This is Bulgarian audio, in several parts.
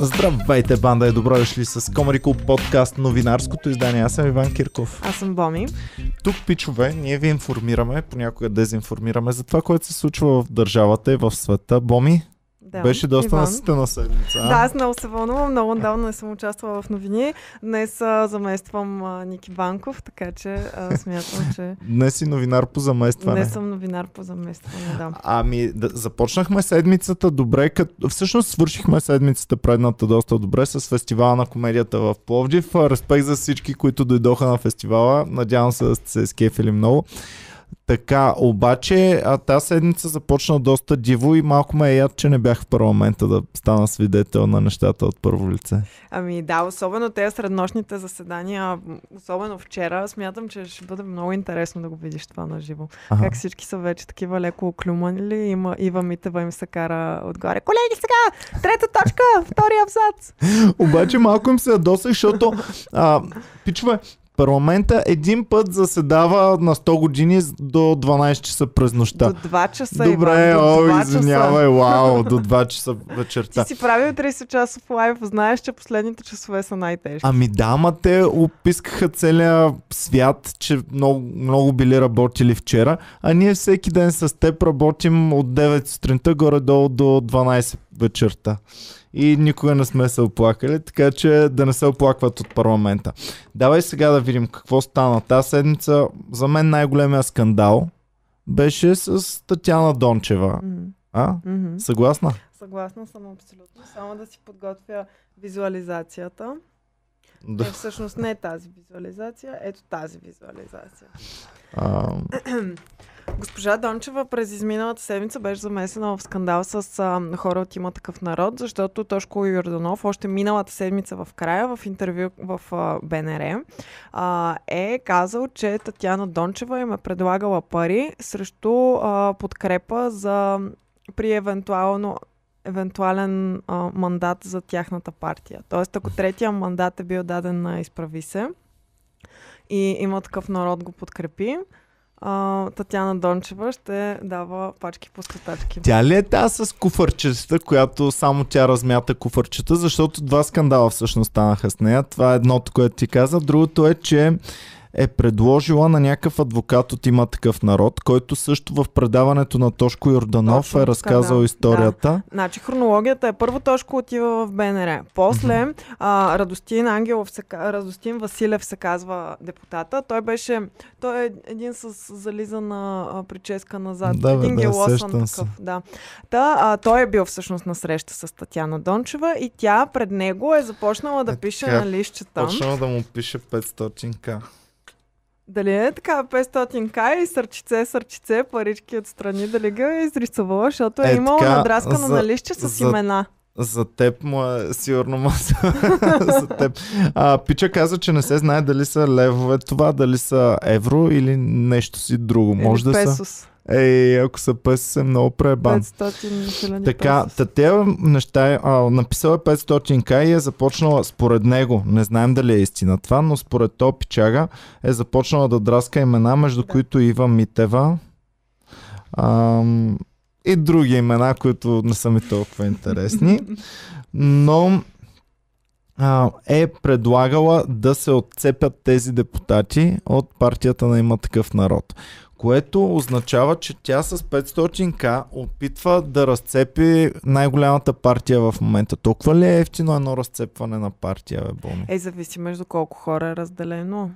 Здравейте, банда е добро дошли с Комари Клуб подкаст, новинарското издание. Аз съм Иван Кирков. Аз съм Боми. Тук, пичове, ние ви информираме, понякога дезинформираме за това, което се случва в държавата и в света. Боми, Да, беше доста наситена седмица. Да, аз много се вълнувам. Много отдавна не съм участвала в новини. Днес а, замествам а, Ники Банков, така че а, смятам, че Днес си новинар по заместване. не съм новинар по заместване. Да. Ами, да, започнахме седмицата добре, като всъщност свършихме седмицата предната доста добре с фестивала на комедията в Пловдив. Респект за всички, които дойдоха на фестивала. Надявам се да сте се скефили много. Така, обаче, а тази седмица започна доста диво и малко ме е яд, че не бях в парламента да стана свидетел на нещата от първо лице. Ами да, особено тези среднощните заседания, особено вчера, смятам, че ще бъде много интересно да го видиш това на живо. Ага. Как всички са вече такива леко оклюмани има Ива Митева им се кара отгоре. Колеги, сега! Трета точка! Втори абзац! Обаче малко им се ядосах, защото а, пичове, парламента един път заседава на 100 години до 12 часа през нощта. До 2 часа, Добре, Иван, до о, 2 часа. извинявай, вау, до 2 часа Ти вечерта. си правил 30 часов лайв, знаеш, че последните часове са най-тежки. Ами да, ама те опискаха целия свят, че много, много били работили вчера, а ние всеки ден с теб работим от 9 сутринта горе-долу до 12 вечерта. И никога не сме се оплакали, така че да не се оплакват от парламента. Давай сега да видим какво стана. Тази седмица за мен най-големия скандал беше с Татяна Дончева. Мгм. А? Мгм. Съгласна? Съгласна съм абсолютно. Само да си подготвя визуализацията. Да. Е, всъщност не е тази визуализация, ето тази визуализация. Госпожа Дончева през изминалата седмица беше замесена в скандал с а, хора от има такъв народ, защото Тошко Йорданов още миналата седмица в края, в интервю в а, БНР, а, е казал, че Татьяна Дончева им е предлагала пари срещу а, подкрепа за при евентуално евентуален а, мандат за тяхната партия. Тоест, ако третия мандат е бил даден на Изправи се и има такъв народ го подкрепи, а, Татяна Дончева ще дава пачки по стотачки. Тя ли е тази с куфърчета, която само тя размята куфърчета, защото два скандала всъщност станаха с нея. Това е едното, което ти каза. Другото е, че е предложила на някакъв адвокат от има такъв народ, който също в предаването на Тошко Йорданов Точно е разказал да. историята. Значи хронологията е първо Тошко отива в БНР. После а, Радостин Ангелов, се, Радостин Василев се казва депутата. Той беше, той е един с зализана а, прическа назад. Да, един да, гелосан се. такъв. Да. Та, а, той е бил всъщност на среща с Татяна Дончева и тя пред него е започнала да Е, пише на лищата. Почнала да му пише 500к. Дали е така 500к и сърчице, сърчице, парички отстрани, дали ги е изрисувала, защото е, Е, имало така, надраскано за- на лище с за- имена. За теб му е сигурно маса. за теб. А, Пича каза, че не се знае дали са левове това, дали са евро или нещо си друго. Може Или да са. Ей, ако са пес, е много пребан. 500 хиляди Така, тези неща, а, написала е 500к и е започнала според него, не знаем дали е истина това, но според то пичага е започнала да драска имена, между Да. които Ива Митева ам, и други имена, които не са ми толкова интересни, но а, е предлагала да се отцепят тези депутати от партията на има такъв народ. Което означава, че тя с 500к опитва да разцепи най-голямата партия в момента. Толкова ли е ефтино едно разцепване на партия, бе, Боми? Ей, зависи между колко хора е разделено.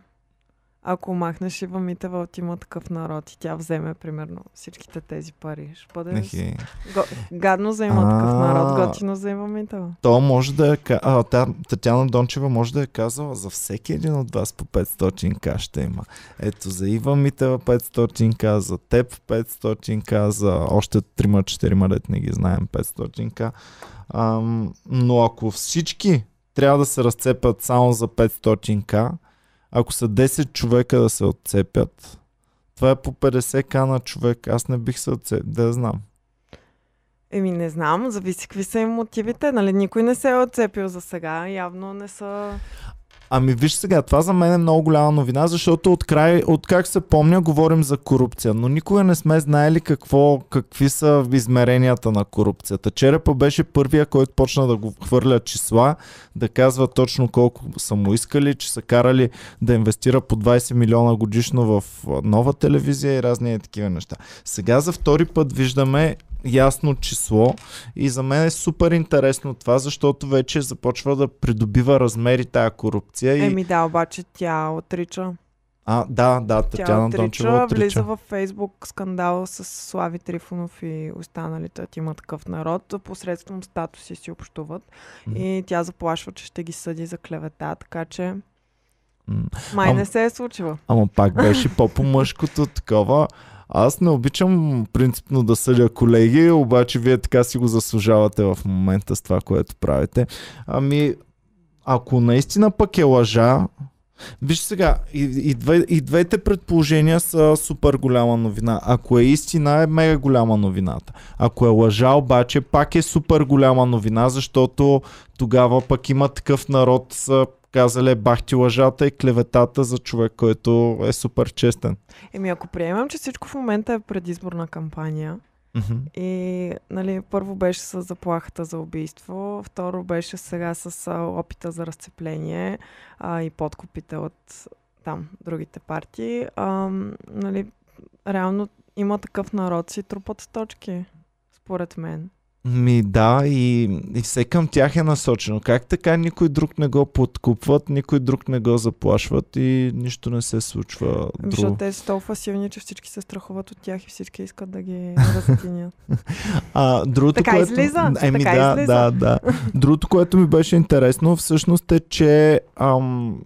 Ако махнеш Ива Митева от има такъв народ и тя вземе, примерно, всичките тези пари, ще бъде Нехи. го... гадно за има такъв народ, готино за Ива Митева. То може да е... ка- А, та, Татяна Дончева може да е казала за всеки един от вас по 500к ще има. Ето за Ива Митева 500к, за теб 500к, за още 3-4 дет не ги знаем 500к. Ам, но ако всички трябва да се разцепят само за 500к, ако са 10 човека да се отцепят, това е по 50к на човек. Аз не бих се отцепил, да знам. Еми, не знам, зависи какви са им мотивите. Нали, никой не се е отцепил за сега. Явно не са... Ами виж сега, това за мен е много голяма новина, защото от край, от как се помня, говорим за корупция, но никога не сме знаели какво, какви са измеренията на корупцията. Черепа беше първия, който почна да го хвърля числа, да казва точно колко са му искали, че са карали да инвестира по 20 милиона годишно в нова телевизия и разни такива неща. Сега за втори път виждаме ясно число и за мен е супер интересно това, защото вече започва да придобива размери тая корупция. И... Еми да, обаче тя отрича. А, да, да, Татьяна Тя Дончева отрича, отрича. влиза в Фейсбук скандал с Слави Трифонов и останалите от има такъв народ. Посредством статуси си общуват. М. И тя заплашва, че ще ги съди за клевета, така че май Ам- не се е случила. Ама пак беше по-по-мъжкото такова. Аз не обичам принципно да съдя колеги, обаче вие така си го заслужавате в момента с това, което правите. Ами, ако наистина пък е лъжа, виж сега, и, и, и двете предположения са супер голяма новина. Ако е истина, е мега голяма новината. Ако е лъжа, обаче, пак е супер голяма новина, защото тогава пък има такъв народ са казали бах ти лъжата и клеветата за човек, който е супер честен. Еми, ако приемем, че всичко в момента е предизборна кампания Мгм. и, нали, първо беше с заплахата за убийство, второ беше сега с а, опита за разцепление а, и подкупите от там другите партии, а, нали, реално има такъв народ си трупат точки, според мен. Ми да, и, и все към тях е насочено. Как така никой друг не го подкупват, никой друг не го заплашват и нищо не се случва Ами, друго. Защото те са толкова силни, че всички се страхуват от тях и всички искат да ги разтинят. А, другото, Така което... излиза, Еми така да, излиза. да, да. Другото, което ми беше интересно, всъщност е, че ам,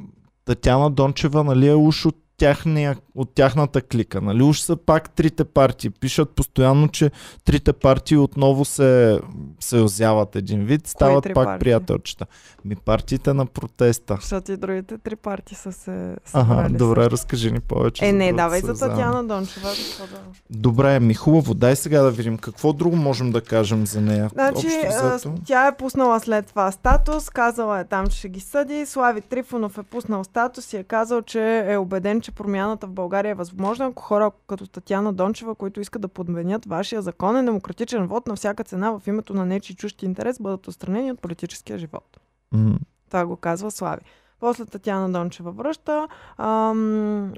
Татяна Дончева нали, е уж от, тяхния, от тяхната клика. Нали? Уж са пак трите партии. Пишат постоянно, че трите партии отново се съюзяват един вид, стават пак партии? приятелчета. Ми партиите на протеста. Защото и другите три партии са се Ага, добре, също. разкажи ни повече. Е, не, давай за. Татьяна Дончева. да- Добре, ми хубаво. Дай сега да видим какво друго можем да кажем за нея. Значи, Общо тя е пуснала след това статус, казала е там, че ще ги съди. Слави Трифонов е пуснал статус и е казал, че е убеден, че промяната в България е възможна, ако хора като Татьяна Дончева, които искат да подменят вашия законен демократичен вод на всяка цена в името на нечи чужд интерес, бъдат отстранени от политическия живот. М. Това го казва Слави. После Татьяна Дончева връща ам,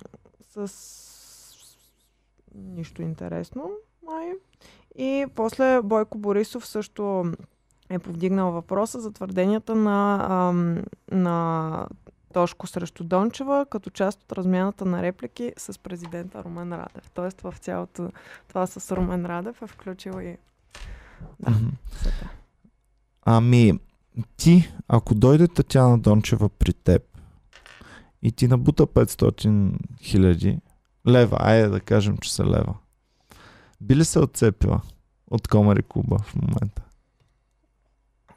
с нищо интересно, май. И после Бойко Борисов също е повдигнал въпроса за твърденията на, ам, на Тошко срещу Дончева, като част от размяната на реплики с президента Румен Радев. Тоест в цялото това с Румен Радев е включил и да. Ами, ти, ако дойде Татяна Дончева при теб и ти набута 500 хиляди лева, айде да кажем, че са лева, би ли се отцепила от Комари клуба в момента?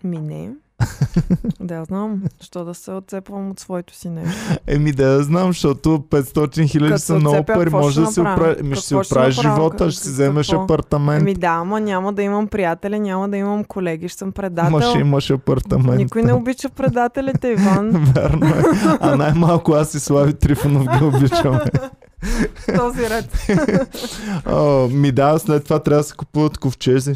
Ми не. да, знам. Що да се отцепвам от своето си нещо. Еми да знам, защото 500 хиляди са много пари. Може да си направя? оправиш, ще си Какво ще оправиш направя? живота, ще си Какво? вземеш апартамент. Еми да, ама няма да имам приятели, няма да имам колеги, ще съм предател. Ма ще имаш апартамент. Никой не обича предателите, Иван. Верно е. А най-малко аз и Слави Трифонов ги обичаме. Този ред. О, ми да, след това трябва да се купуват ковчези.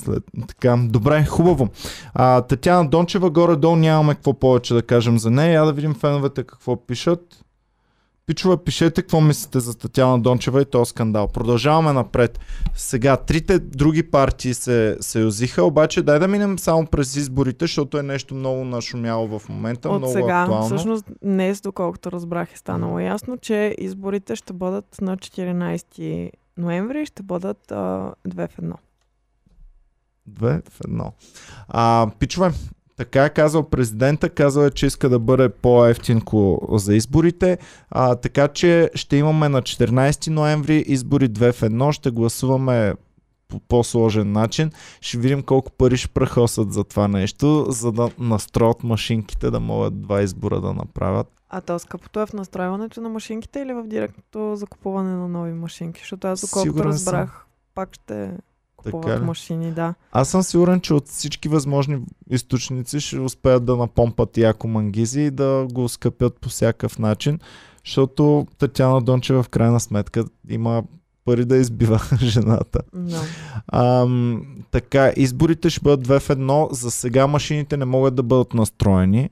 След, така, добре, хубаво. А, Татьяна Дончева, горе-долу нямаме какво повече да кажем за нея. Я да видим феновете какво пишат. Пичове, пишете какво мислите за Татьяна Дончева и този скандал. Продължаваме напред. Сега, трите други партии се съюзиха, обаче дай да минем само през изборите, защото е нещо много нашумяло в момента, От много сега, актуално. всъщност днес, доколкото разбрах, е станало ясно, че изборите ще бъдат на 14 ноември и ще бъдат а, две в едно. Две в едно. А, пичове, така е казал президента, казал е, че иска да бъде по-ефтинко за изборите, а, така че ще имаме на 14 ноември избори 2 в 1, ще гласуваме по по-сложен начин. Ще видим колко пари ще прахосат за това нещо, за да настроят машинките да могат два избора да направят. А то скъпото е в настройването на машинките или в директното закупуване на нови машинки? Защото аз, доколкото съм. разбрах, пак ще купуват Така ли? машини, да. Аз съм сигурен, че от всички възможни източници ще успеят да напомпат яко мангизи и да го скъпят по всякакъв начин, защото Татьяна Дончева в крайна сметка има пари да избива жената. No. Ам, така, изборите ще бъдат две в едно. За сега машините не могат да бъдат настроени.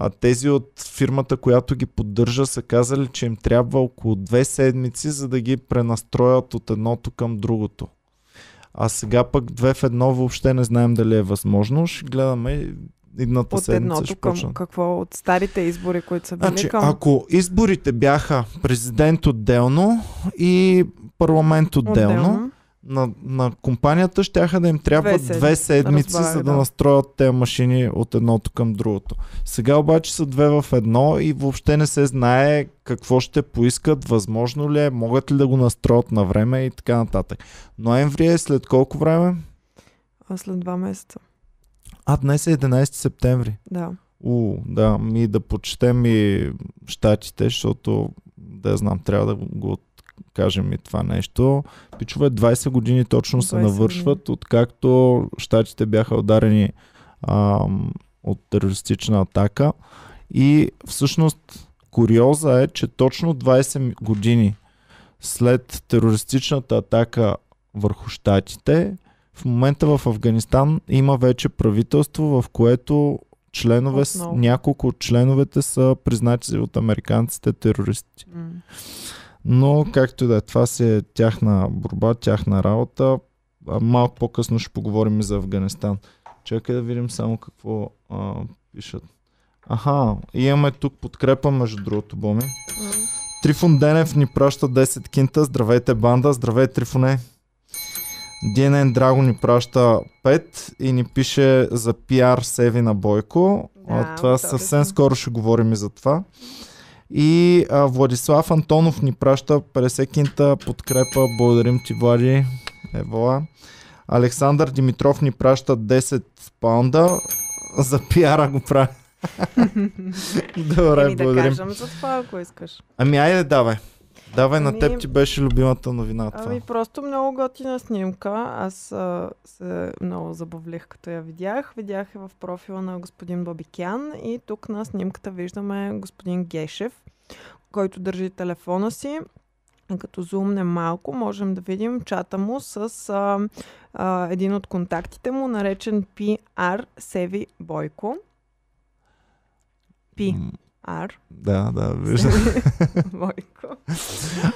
А тези от фирмата, която ги поддържа, са казали, че им трябва около две седмици, за да ги пренастроят от едното към другото. А сега пък две в едно въобще не знаем дали е възможно. Ще гледаме едната От седмица. едното ще към почнат. какво? От старите избори, които са били Значи, към... ако изборите бяха президент отделно и парламент отделно, на, на компанията ще да им трябва Две две, седмици, седмици, разбрах, за да, да. настроят тези машини от едното към другото. Сега обаче са две в едно и въобще не се знае какво ще поискат, възможно ли е, могат ли да го настроят на време и така нататък. Ноември е след колко време? А след два месеца. А, днес е 11 септември. Да. У, да, ми да почетем и щатите, защото да знам, трябва да го кажем и това нещо. Пичове 20 години точно се 20 навършват, откакто щатите бяха ударени ам, от терористична атака. И всъщност куриоза е, че точно 20 години след терористичната атака върху щатите, в момента в Афганистан има вече правителство, в което членове, Отново. няколко от членовете са признати от американците терористи. М. Но както и да е, това си е тяхна борба, тяхна работа. Малко по-късно ще поговорим и за Афганистан. Чакай да видим само какво а, пишат. Аха, имаме тук подкрепа между другото, Боми. М. Трифон Денев ни праща 10 кинта. Здравейте, банда. Здравей, Трифоне. DNN Драго ни праща 5 и ни пише за пиар Севи на Бойко. Да, а, това съвсем скоро ще говорим и за това. И а, Владислав Антонов ни праща 50 кинта подкрепа. Благодарим ти, Влади. Евола. Александър Димитров ни праща 10 паунда. За пиара го прави. Добре, Еми да благодарим. кажем за това, ако искаш. Ами айде, давай. Давай, на Ами- теб ти беше любимата новина това. Ами просто много готина снимка. Аз а, се много забавлих като я видях. Видях я в профила на господин Бабикян и тук на снимката виждаме господин Гешев, който държи телефона си. Като зумнем малко, можем да видим чата му с а, а, един от контактите му, наречен PR Севи Бойко. М, PR Да, да, виждам. Бойко.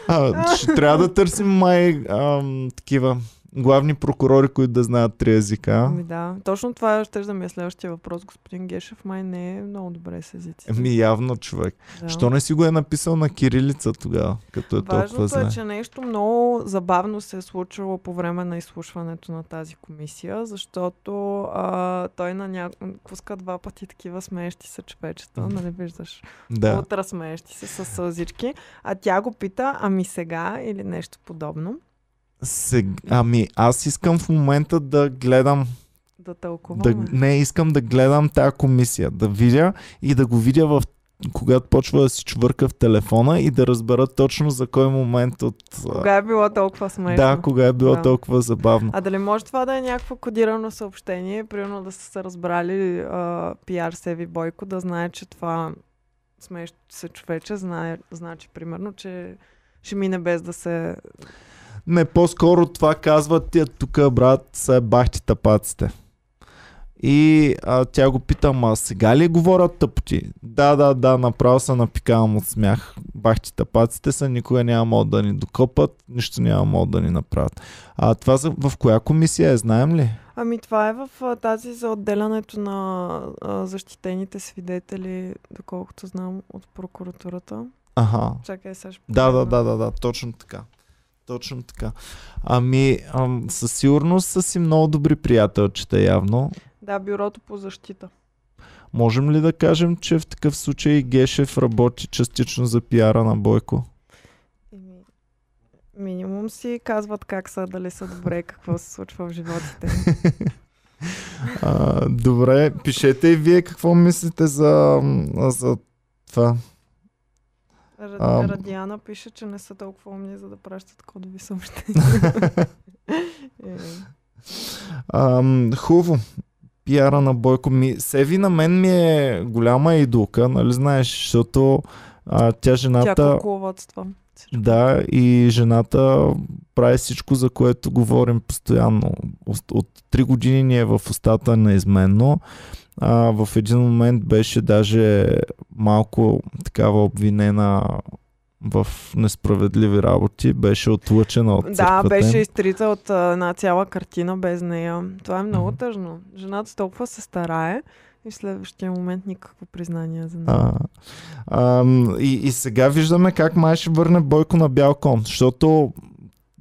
А, ще трябва да търсим май ам, такива главни прокурори, които да знаят три езика. Ами да, точно това ще да ми е следващия въпрос. Господин Гешев май не е много добре с езиците. Еми явно човек. да. Що не си го е написал на кирилица тогава, като е толкова Важното зле? е, че нещо много забавно се е случило по време на изслушването на тази комисия, защото а, той на ня... пуска два пъти такива смеещи се човечета, Мгм. нали виждаш? Да. Утра смеещи се с сълзички, а тя го пита, ами сега или нещо подобно, Сег... Ами аз искам в момента да гледам да тълкуваме. да, не, искам да гледам тази комисия, да видя и да го видя в когато почва да си чвърка в телефона и да разбера точно за кой момент от... Кога е било толкова смешно? Да, кога е било Да. толкова забавно. А дали може това да е някакво кодирано съобщение, примерно да са се разбрали а, пиар Севи Бойко, да знае, че това смеещо се човече, знае, значи примерно, че ще мине без да се... Не, по-скоро това казват тия тук, брат, са бахти тапаците. И а, тя го пита, ма сега ли говорят тъпоти? Да, да, да, направо се напикавам от смях. Бахти тапаците са, никога няма могат да ни докопат, нищо няма могат да ни направят. А това за, в коя комисия е, знаем ли? Ами това е в а, тази за отделянето на а, защитените свидетели, доколкото знам, от прокуратурата. Аха. Чакай, сега ще Да, да, да, да, да, точно така. Точно така. Ами, ам, със сигурност са си много добри приятелчета явно. Да, бюрото по защита. Можем ли да кажем, че в такъв случай Гешев работи частично за пиара на Бойко? Минимум си казват как са, дали са добре, какво се случва в животите. А, добре, пишете и вие какво мислите за, за това. Ам. Радиана пише, че не са толкова умни, за да пращат кодови съобщения. Е, Ам, хубаво. Пиара на Бойко. Ми, Севи на мен ми е голяма идолка, нали знаеш, защото а, тя Тя жената... кукловодства. Да, и жената прави всичко, за което говорим постоянно. От, от 3 години ни е в устата неизменно. А, в един момент беше даже малко такава обвинена в несправедливи работи. Беше отлъчена от Да, църквата беше им. изтрита от една цяла картина без нея. Това е много Мгм. тъжно. Жената толкова се старае и в следващия момент никакво признание за нея. А, а, и, и сега виждаме как май ще върне Бойко на бял кон, защото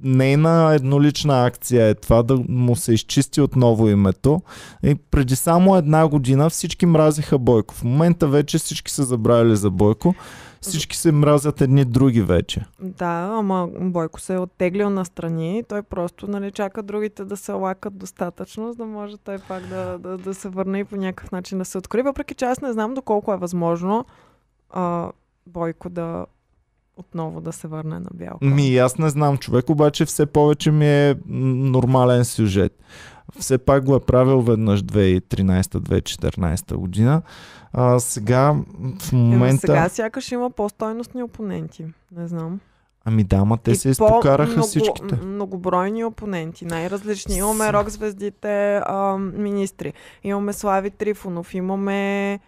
нейна еднолична акция е това да му се изчисти отново името. И преди само една година всички мразиха Бойко. В момента вече всички са забравили за Бойко. Всички се мразят едни други вече. Да, ама Бойко се е оттеглил настрани. Той просто нали, чака другите да се лакат достатъчно, за да може той пак да, да, да се върне и по някакъв начин да се открои. Въпреки че аз не знам доколко е възможно а, Бойко да отново да се върне на бял. кон. Ми, аз не знам, човек обаче все повече ми е нормален сюжет. Все пак го е правил веднъж 2013-2014 година. А, сега в Еми, момента... сега сякаш има по-стойностни опоненти. Не знам. Ами да, ма те И се изпокараха по-много- всичките. Многобройни опоненти, най-различни. Имаме рок звездите а, министри. Имаме Слави Трифонов. Имаме...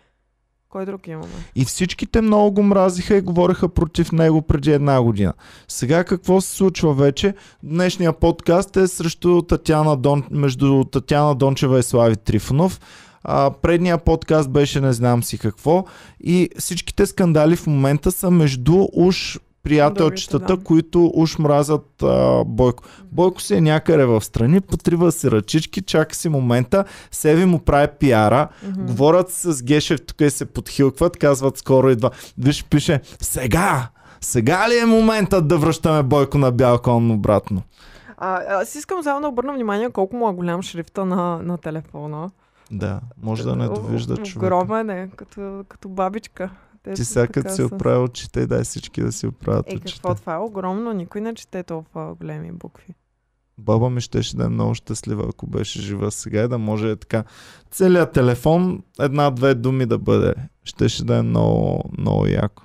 Кой друг имаме? И всичките много го мразиха и говореха против него преди една година. Сега какво се случва вече? Днешния подкаст е срещу Татяна Дон... между Татяна Дончева и Слави Трифонов. А, предния подкаст беше не знам си какво. И всичките скандали в момента са между уж приятелчетата, да. които уж мразят а, Бойко. Бойко си е някъде в страни, потрива си ръчички, чака си момента, Севи му прави пиара, Мгм. Говорят с Гешев тук и се подхилкват, казват скоро идва. Виж, пише, сега! Сега ли е моментът да връщаме Бойко на бял кон обратно? А, аз искам само да обърна внимание колко му е голям шрифта на, на телефона. Да, може да не довижда човек. Огромен е, като, като бабичка. Те Ти сега като си оправил очите, дай всички да си оправят Е, очите. какво това е огромно? Никой не чете толкова големи букви. Баба ми щеше да е много щастлива, ако беше жива сега и да може е така. Целият телефон, една-две думи да бъде. Щеше да е много, много яко.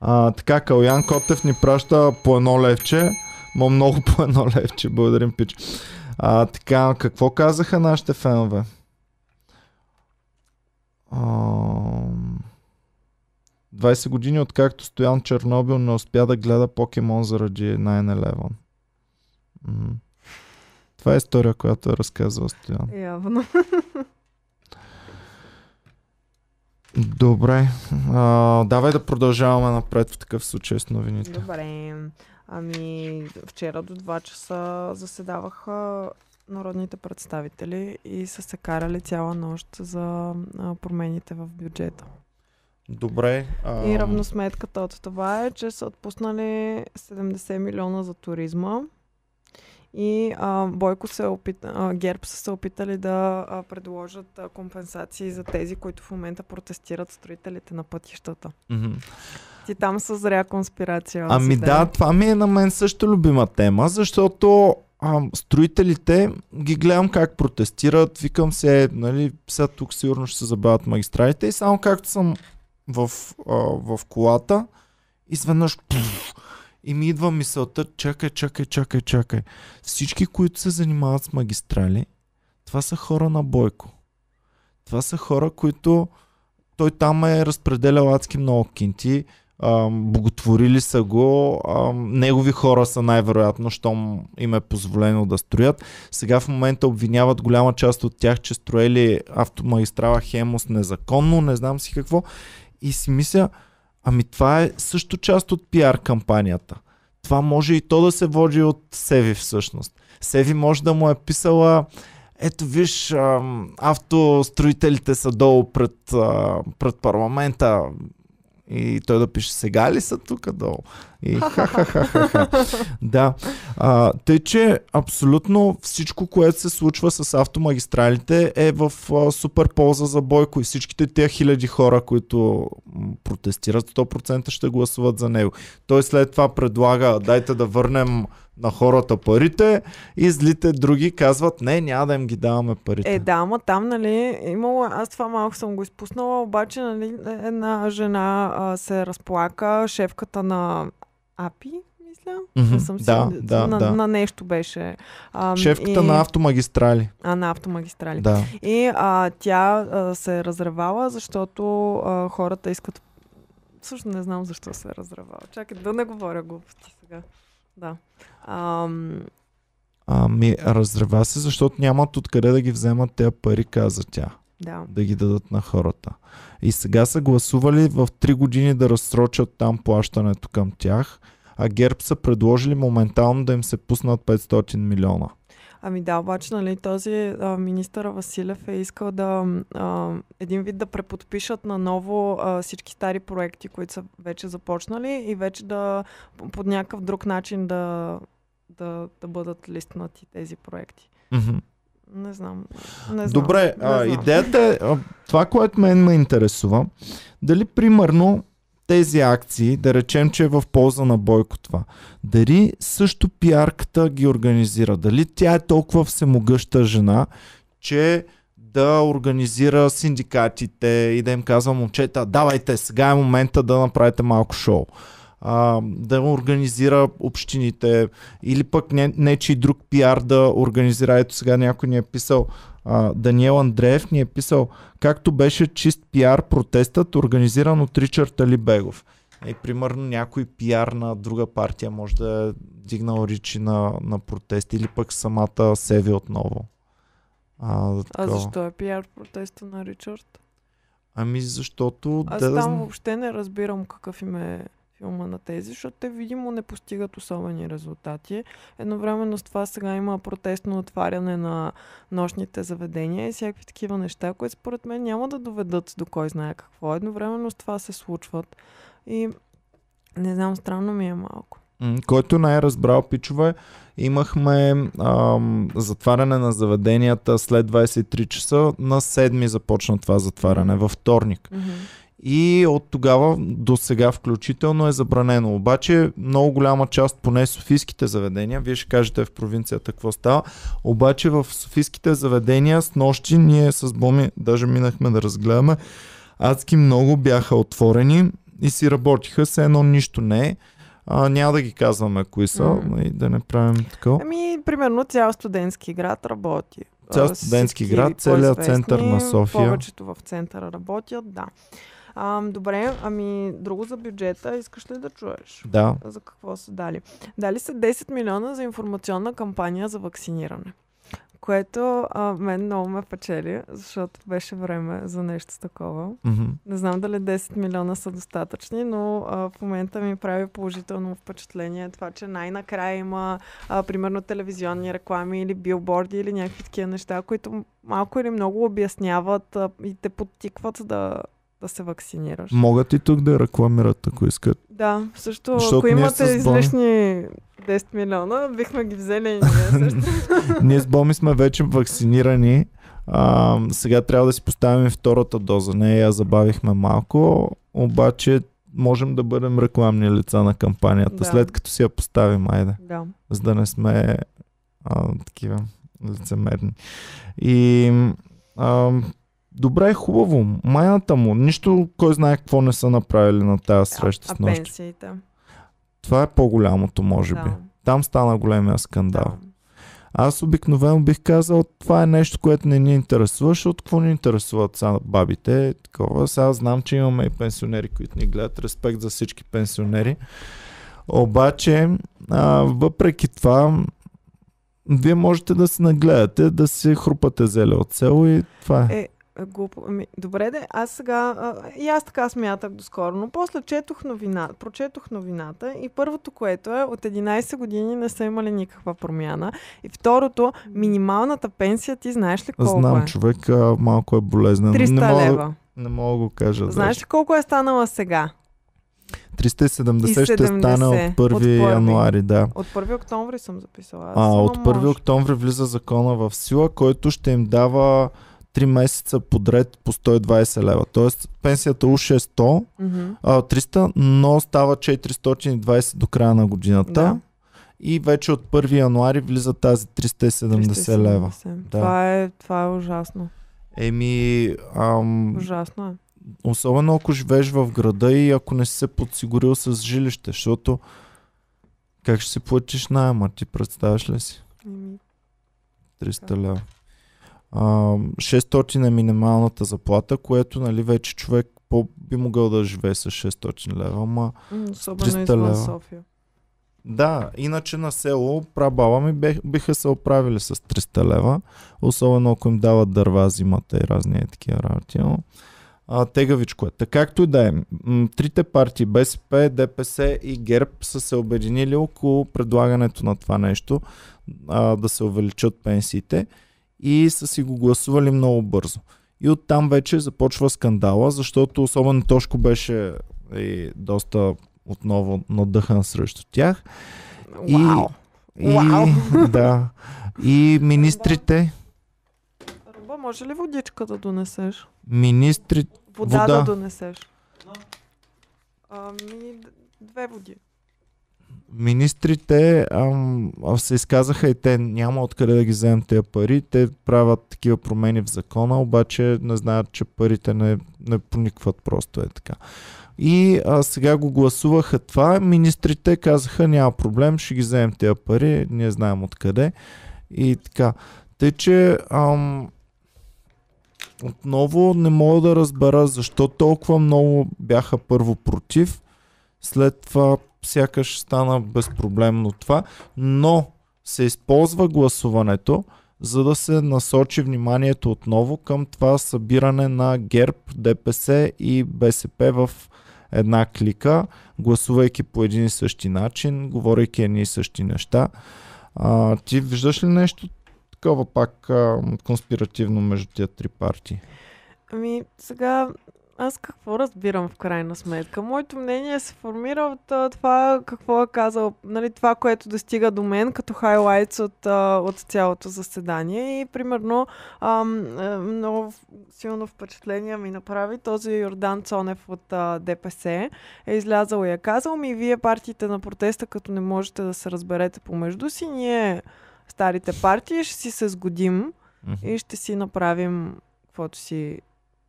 А, така, Калян Котев ни праща по едно левче. Ма много по едно левче. Благодарим, пич. А, така, какво казаха нашите фенове? Ам, 20 години откакто Стоян Чернобил не успя да гледа покемон заради 9-11. М. Това е история, която е разказвал Стоян. Явно. Добре. А, давай да продължаваме напред в такъв случай с новините. Добре. Ами, вчера до 2 часа заседаваха народните представители и са се карали цяла нощ за промените в бюджета. Добре. А, И равносметката от това е, че са отпуснали 70 милиона за туризма. И а, Бойко се опита, а, ГЕРБ са се опитали да а, предложат а, компенсации за тези, които в момента протестират строителите на пътищата. мгм. Ти там съзря конспирация. Ами да, това ми е на мен също любима тема, защото а, строителите ги гледам как протестират, викам се, нали, сега тук сигурно ще се забавят магистралите и само както съм в, а, в колата, изведнъж пфф, и ми идва мисълта, чакай, чакай, чакай, чакай. Всички, които се занимават с магистрали, това са хора на Бойко. Това са хора, които той там е разпределял адски много кинти, боготворили са го, а, негови хора са най-вероятно, щом им е позволено да строят. Сега в момента обвиняват голяма част от тях, че строели автомагистрала Хемос незаконно, не знам си какво. И си мисля, ами това е също част от пиар кампанията. Това може и то да се води от Севи всъщност. Севи може да му е писала ето виж, ам, автостроителите са долу пред, пред парламента и той да пише, сега ли са тук долу? И ха-ха-ха-ха. да. А, тъй, че абсолютно всичко, което се случва с автомагистралите е в а, супер полза за Бойко и всичките тези хиляди хора, които протестират, 100% ще гласуват за него. Той след това предлага, дайте да върнем на хората парите и злите други казват, не, няма да им ги даваме парите. Е, да, ама там, нали, имало, аз това малко съм го изпуснала, обаче, нали, една жена а, се разплака, шефката на АПИ, мисля. Mm-hmm. съм да, си, да, на, да. на нещо беше. А, Шефката и... на автомагистрали. А, на автомагистрали. Да. И а, тя а, се е разревала, защото а, хората искат... Също не знам защо се е разревала. Чакай да не говоря глупости сега. Да. Ам... Ами, разрева се, защото нямат откъде да ги вземат тези пари, каза тя. Да. Да ги дадат на хората. И сега са гласували в 3 години да разсрочат там плащането към тях, а ГЕРБ са предложили моментално да им се пуснат 500 милиона. Ами да, обаче, нали, този а, министър Василев е искал да а, един вид да преподпишат на ново а, всички стари проекти, които са вече започнали и вече да под някакъв друг начин да, да, да бъдат листнати тези проекти. Mm-hmm. Не знам. Не знам. Добре, не а, знам. идеята е, това, което мен ме интересува, дали примерно тези акции, да речем, че е в полза на Бойко това, дали също пиарката ги организира, дали тя е толкова всемогъща жена, че да организира синдикатите и да им казва момчета, давайте, сега е момента да направите малко шоу. А, да организира общините или пък не, нечи друг пиар да организира. Ето сега някой ни е писал, а, Даниел Андреев ни е писал, както беше чист пиар протестът, организиран от Ричард Алибегов. И примерно някой пиар на друга партия може да е дигнал Ричи на, на протест или пък самата Севи отново. А, А защо е пиар протеста на Ричард? Ами защото... Аз да, там въобще не разбирам какъв им е филма на тези, защото те видимо не постигат особени резултати. Едновременно с това сега има протестно отваряне на нощните заведения и всякакви такива неща, които според мен няма да доведат до кой знае какво. Едновременно с това се случват. И не знам, странно ми е малко. Който не е разбрал, пичове, имахме ам, затваряне на заведенията след 23 часа. На 7 започна това затваряне, във вторник. И от тогава до сега включително е забранено. Обаче много голяма част, поне софийските заведения, вие ще кажете в провинцията какво става, обаче в софийските заведения с нощи ние с Боми даже минахме да разгледаме, адски много бяха отворени и си работиха, все едно нищо не е. А, няма да ги казваме кои са, М. и да не правим такова. Ами, примерно, цял студентски град работи. Цял студентски град, целият център на София. Повечето в центъра работят, да. А, добре, ами друго за бюджета, искаш ли да чуеш? Да. За какво са дали? Дали са 10 милиона за информационна кампания за вакциниране. Което а, мен много ме печели, защото беше време за нещо такова. Мгм. Не знам дали 10 милиона са достатъчни, но а, в момента ми прави положително впечатление това, че най-накрая има а, примерно телевизионни реклами или билборди или някакви такива неща, които малко или много обясняват а, и те подтикват да, да се вакцинираш. Могат и тук да рекламират, ако искат. Да, също Защото ако имате Боми- излишни 10 милиона, бихме ги взели и ние също. Ние с Боми сме вече вакцинирани. А, сега трябва да си поставим втората доза. Не, я забавихме малко, обаче можем да бъдем рекламни лица на кампанията, Да. след като си я поставим, айде, да. за да не сме а, такива лицемерни. И а, добре, хубаво. Майната му, нищо, кой знае какво не са направили на тази среща а, с а нощи. пенсиите? Това е по-голямото, може би. Да. Там стана големия скандал. Да. Аз обикновено бих казал, това е нещо, което не ни интересува, защото какво ни интересуват сега бабите? Такова. Сега знам, че имаме и пенсионери, които ни гледат. Респект за всички пенсионери. Обаче, а, въпреки това, вие можете да се нагледате, да си хрупате зеле от село и това е. Е, е, глупо. Ами, добре де, аз сега, а, и аз така смятах доскоро, но после четох новина, прочетох новината и първото, което е, от 11 години не са имали никаква промяна. И второто, минималната пенсия, ти знаеш ли колко Знам, е? човек а, малко е болезнен. 300 не мога, лева. Не мога да го кажа. Знаеш ли колко е станала сега? 370 ще 70 стане от 1 от януари, да. От 1 октомври съм записала. Аз А, от 1 може. октомври влиза закона в сила, който ще им дава 3 месеца подред по 120 лева. Тоест пенсията уж е 100, Мгм. а, 300, но става 420 до края на годината. Да. И вече от 1 януари влиза тази 370 лева. 370. Да. Това, е, това е ужасно. Еми, ам, Ужасно е. особено ако живееш в града и ако не си се подсигурил с жилище, защото как ще си платиш найема, ти представяш ли си? Еми, 300 лева. А, 600 е минималната заплата, което нали вече човек по би могъл да живее с 600 лева, ама Особено 300 извън лева. София. да, иначе на село прабаба ми бех, биха се оправили с 300 лева, особено ако им дават дърва зимата и разни е такива работи. Но, а, тегавичко е. Така както и да е. Трите партии, БСП, ДПС и ГЕРБ са се обединили около предлагането на това нещо, а, да се увеличат пенсиите и са си го гласували много бързо. И оттам вече започва скандала, защото особено Тошко беше и доста отново надъхан срещу тях. И- Вау! И, Вау! да. И министрите, Руба, може ли водичка да донесеш? министри, Вода, Вода. да донесеш. Ами, две води. Министрите ам, се изказаха и те няма откъде да ги вземем тези пари. Те правят такива промени в закона, обаче не знаят, че парите не, не проникват просто е така. И а, сега го гласуваха това. Министрите казаха няма проблем, ще ги вземем тези пари, ние знаем откъде. И така. Тъй, че ам, отново не мога да разбера защо толкова много бяха първо против, след това сякаш стана безпроблемно това, но се използва гласуването, за да се насочи вниманието отново към това събиране на ГЕРБ, ДПС и БСП в една клика, гласувайки по един и същи начин, говорейки едни и същи неща. А, ти виждаш ли нещо такова пак а, конспиративно между тия три партии? Ами, сега аз какво разбирам в крайна сметка? Моето мнение се формира от това какво е казал, нали, това, което достига до мен като хайлайтс от, от цялото заседание. И примерно ам, а, много силно впечатление ми направи този Йордан Цонев от а, ДПС. Е излязъл и е казал ми, вие партиите на протеста, като не можете да се разберете помежду си, ние старите партии ще си се сгодим и ще си направим каквото си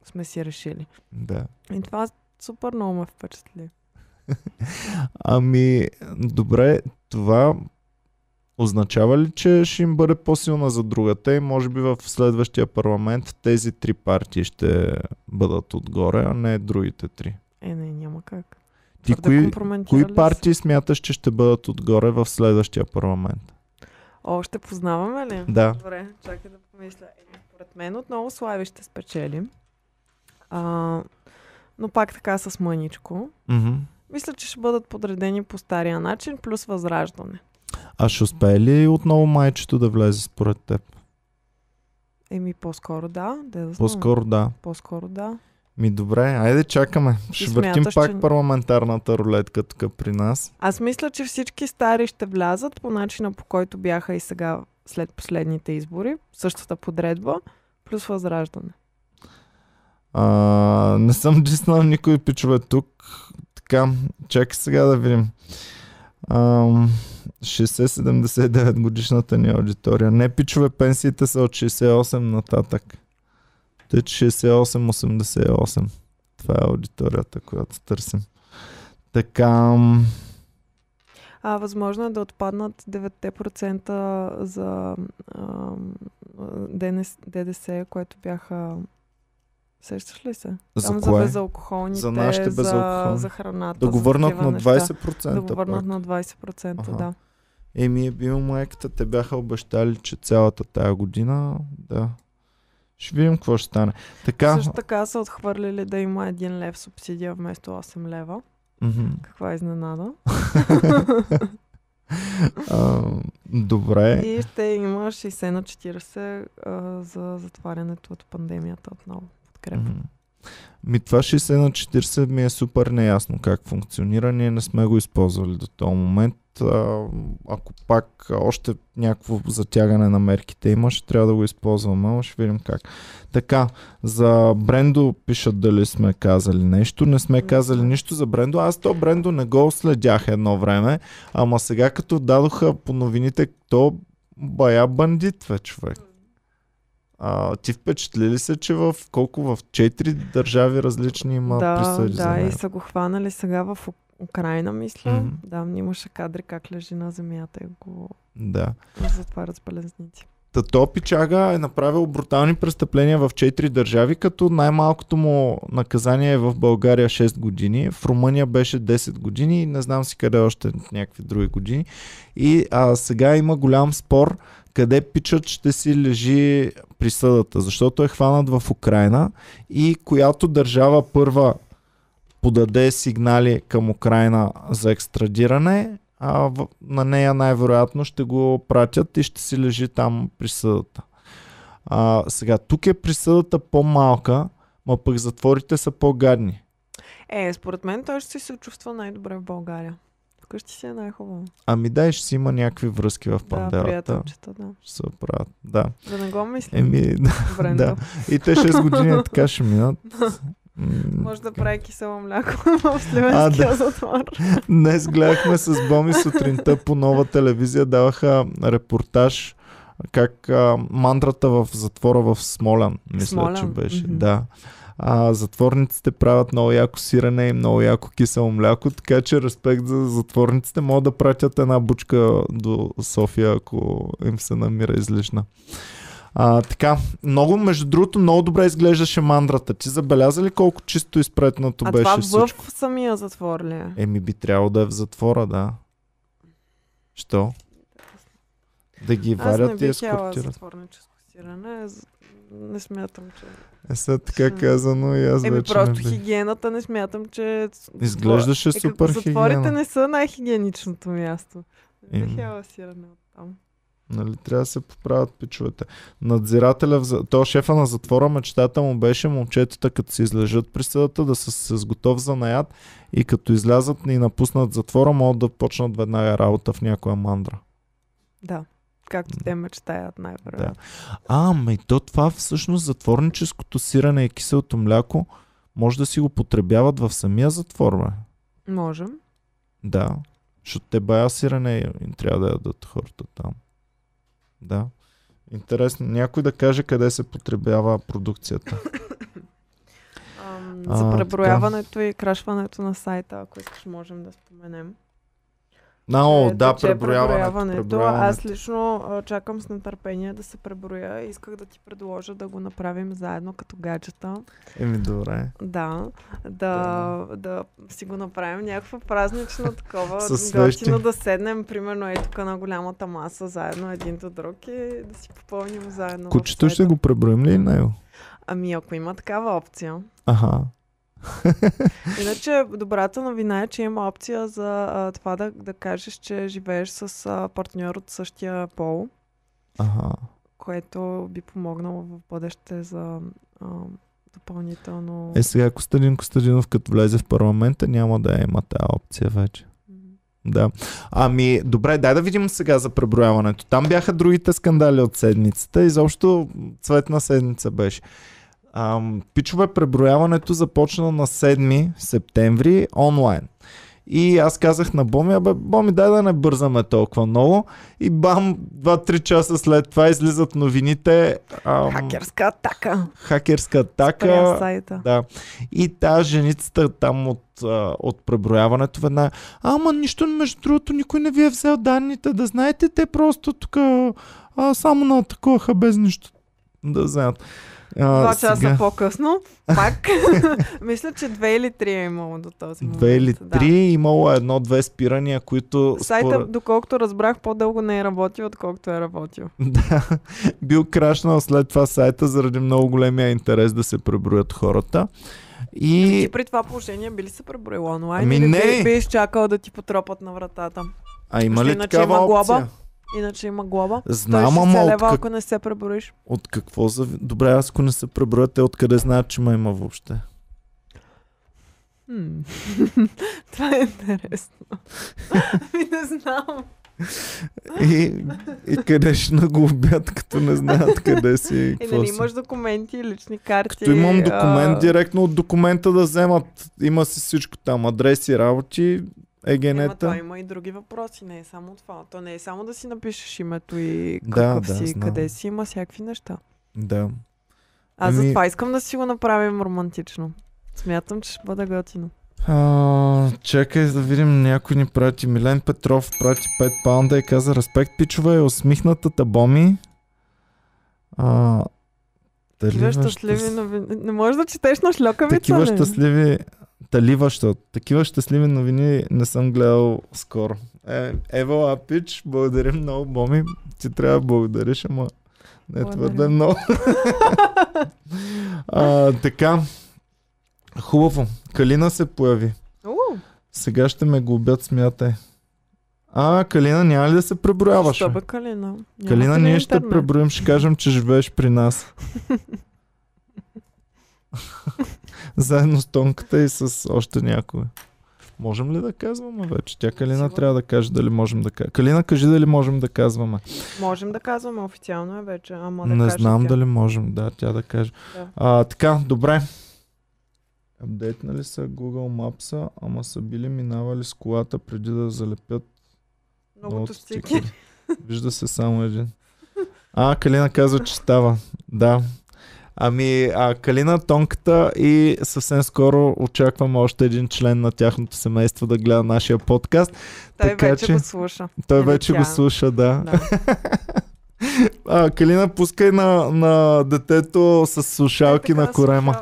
сме си решили. Да. И това супер много ме впечатли. Ами, добре, това означава ли, че ще им бъде по-силна за другата и може би в следващия парламент тези три партии ще бъдат отгоре, а не другите три? Е, не, няма как. Ти кои, кои партии смяташ, че ще бъдат отгоре в следващия парламент? Още познаваме ли? Да. Добре, чакай да помисля. Е, според мен отново Слави ще спечели. А, но пак така с мъничко. Мгм. Мисля, че ще бъдат подредени по стария начин, плюс възраждане. А ще успее ли отново майчето да влезе според теб? Еми, по-скоро да. Да. По-скоро да. По-скоро да. Ми добре, айде чакаме. Ти Ще въртим смяташ, пак че- парламентарната рулетка тук при нас. Аз мисля, че всички стари ще влязат по начина по който бяха и сега след последните избори. Същата подредба, плюс възраждане. А, не съм диснал никой пичове тук. Така, чакай сега да видим. Ам, 60-79 годишната ни аудитория. Не пичове, пенсиите са от 68 нататък. Че 68-88. Това е аудиторията, която търсим. Така, А възможно е да отпаднат 9% за ам, ДНС, ДДС, което бяха... Сещаш ли се? за Там кое? за безалкохолните, За нашите за, безалкохолни. за храната. Да го за върнат на неща. 20%. Да го върнат на 20%, Аха. да. Еми е бил майката, те бяха обещали, че цялата тая година, да. Ще видим какво ще стане. Така, Също така са отхвърлили да има 1 лев субсидия вместо 8 лева. мгм. Каква изненада. а, добре. И ще има 60 на 40 а, за затварянето от пандемията отново. Подкрепа. Мгм. Ми това 60 на 40 ми е супер неясно как функционира. Ние не сме го използвали до този момент. А, ако пак още някакво затягане на мерките има, трябва да го използваме, но ще видим как. Така, за Брендо пишат дали сме казали нещо. Не сме казали нищо за Брендо. Аз то Брендо не го следях едно време, ама сега като дадоха по новините, то бая бандит човек. А, ти впечатли ли се, че в колко в четири държави различни има да, присъди за да, и са го хванали сега в Украина, мисля. Мгм. Да, имаше кадри как лежи на земята и го Да. затварят с белезници. Та то пичага е направил брутални престъпления в 4 държави, като най-малкото му наказание е в България 6 години, в Румъния беше 10 години не знам си къде още някакви други години. И а, сега има голям спор къде пичът ще си лежи присъдата, защото е хванат в Украина и която държава първа подаде сигнали към Украина за екстрадиране, а в, на нея най-вероятно ще го пратят и ще си лежи там присъдата. А, сега, тук е присъдата по-малка, ма пък затворите са по-гадни. Е, според мен той ще се чувства най-добре в България. Вкъщи си е най-хубаво. Ами дай, ще си има някакви връзки в Да, панделата. приятелчета, да. ще се оправят. Да. Да не го мисля. Еми, да. Да. И те 6 години така ще минат. Може да прави кисело мляко в Сливенския да. затвор. Днес гледахме с Боми сутринта по нова телевизия, даваха репортаж как а, мантрата в затвора в Смолян, мисля, Смолян, че беше. мгм. Да. А, затворниците правят много яко сирене и много яко кисело мляко, така че респект за затворниците. Могат да пратят една бучка до София, ако им се намира излишна. А, така, много, между другото, много добре изглеждаше мандрата. Ти забеляза ли колко чисто изпретнато А беше това всичко? в самия затвор ли е? Еми би трябвало да е в затвора, да. Що? Да ги Аз не варят и ескортират. з- Не смятам, че... Е, сега така казано и аз Еми вече просто не хигиената не смятам, че... Изглеждаше е, супер Затворите хигиена. не са най-хигиеничното място. Не бих Еми. яла сирене от там. Нали, трябва да се поправят пичовете. Надзирателя, в... то шефа на затвора, мечтата му беше момчетата, като се излежат присъдата, да са с готов за наят и като излязат и напуснат затвора, могат да почнат веднага работа в някоя мандра. Да. Както те мечтаят най-вероятно. А, ме и то това всъщност затворническото сирене и киселото мляко може да си го потребяват в самия затвор, бе. Можем. Да. Защото те бая сирене им трябва да ядат хората там. Да. Интересно. Някой да каже къде се потребява продукцията. Ам, А, за преброяването и крашването на сайта, ако искаш, можем да споменем. А, о, Е, да, тече преброяването. преброяването. Аз лично а, чакам с нетърпение да се преброя. Исках да ти предложа да го направим заедно като гаджета. Еми, добре. Да, да, да си го направим някакво празнично такова. Готино да седнем, примерно, ей тук на голямата маса, заедно един до друг и да си попълним заедно. Кучето ще го преброим ли него? Ами ако има такава опция. Аха. Иначе добрата новина е, че има опция за а, това да, да кажеш, че живееш с а, партньор от същия пол, Аха. което би помогнало в бъдеще за а, допълнително... Е, сега Костадин Костадинов, като влезе в парламента, няма да има тази опция вече. Да. Ами, добре, дай да видим сега за преброяването. Там бяха другите скандали от седмицата. Изобщо цветна седмица беше. Ам, пичове, преброяването започна на 7 септември онлайн. И аз казах на Боми, абе, Боми, дай да не бързаме толкова много. И бам, 2-3 часа след това излизат новините. Ам, Хакерска атака! хакерска атака. сайта. Да. И тази женицата там от, от преброяването веднага. Ама нищо, между другото, никой не ви е взел данните. Да знаете, те просто тук а, само на атакуваха без нищо да знаят. Два часа сега, по-късно, пак, мисля, че две или три е имало до този момент. две или Да. три, имало едно-две спирания, които Сайта, според... доколкото разбрах, по-дълго не е работил, отколкото е работил. Да, бил крашнал след това сайта заради много големия интерес да се преброят хората. И... Ти при това положение би ли се преброил онлайн Ами не! би, би изчакал да ти потропат на вратата? а има ли иначе такава има глоба. Иначе има глоба. Знам, Той ама от, лева, как... ако не се преброиш. от какво за... Добре, аз ако не се преброят, те откъде знаят, че ме има въобще? Това е интересно. Ами не знам. И, и къде ще наглобят, като не знаят къде си и Е, какво нали имаш документи, лични карти. Като имам документ, а, директно от документа да вземат. Има си всичко там, адреси, работи, Ема, това егенета. има и други въпроси, не е само това. То не е само да си напишеш името и Да, какъв да, си, знам. къде си, има всякакви неща. Да. Аз Ами- затова искам да си го направим романтично. Смятам, че ще бъде готино. А, чакай да видим, някой ни прати. Милен Петров прати 5 паунда и каза Респект, пичове, е усмихнатата Боми. А, дали Такива щастливи новини. Не можеш да четеш на шлюкавица, Такива ли? щастливи таливащо. Такива щастливи новини не съм гледал скоро. Е, Ева Апич, благодарим много, Боми. Ти трябва да благодариш, ама не Благодаря. твърде много. а, така. Хубаво. Калина се появи. Сега ще ме глобят, смятай. А, Калина, няма ли да се преброяваш? Що бе? Калина? Няма Калина, ли ние ще преброим, ще кажем, че живееш при нас. Заедно с Тонката и с още някой. Можем ли да казваме вече? Тя Калина Сигурно. трябва да каже дали можем да кажем. Калина, кажи дали можем да казваме. Можем да казваме официално е вече, ама да Не знам тя. дали можем, да, тя да каже. Да. А, така, добре. Апдейтнали са Google Maps, ама са били минавали с колата преди да залепят Многото стикери. Вижда се само един. А, Калина казва, че става. Да. Ами, а, Калина, Тонката и съвсем скоро очакваме още един член на тяхното семейство да гледа нашия подкаст. Той Така вече че- го слуша. Той Или вече тя. го слуша, да. Да. А, Калина, пускай на, на детето с слушалки Е, на корема.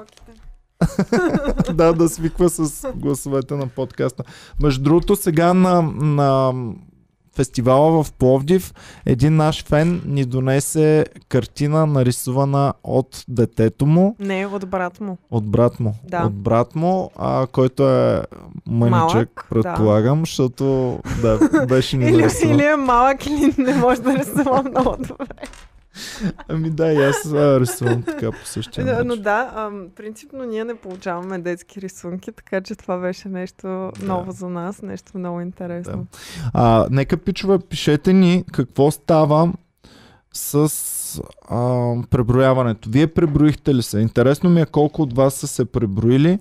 да, да свиква с гласовете на подкаста. Между другото, сега на, на фестивала в Пловдив, един наш фен ни донесе картина, нарисувана от детето му, Не, от брат му. от брат му. Да. От брат му, а, който е мъничък, предполагам, защото да, беше ни Или, или е малък, или не може да рисува много добре. Ами да, и аз а, рисувам така по същия Да, начин. Но да, ам, принципно ние не получаваме детски рисунки, така че това беше нещо ново за нас, нещо много интересно. А, нека, пичове, пишете ни какво става с а, преброяването. Вие преброихте ли се? Интересно ми е колко от вас са се преброили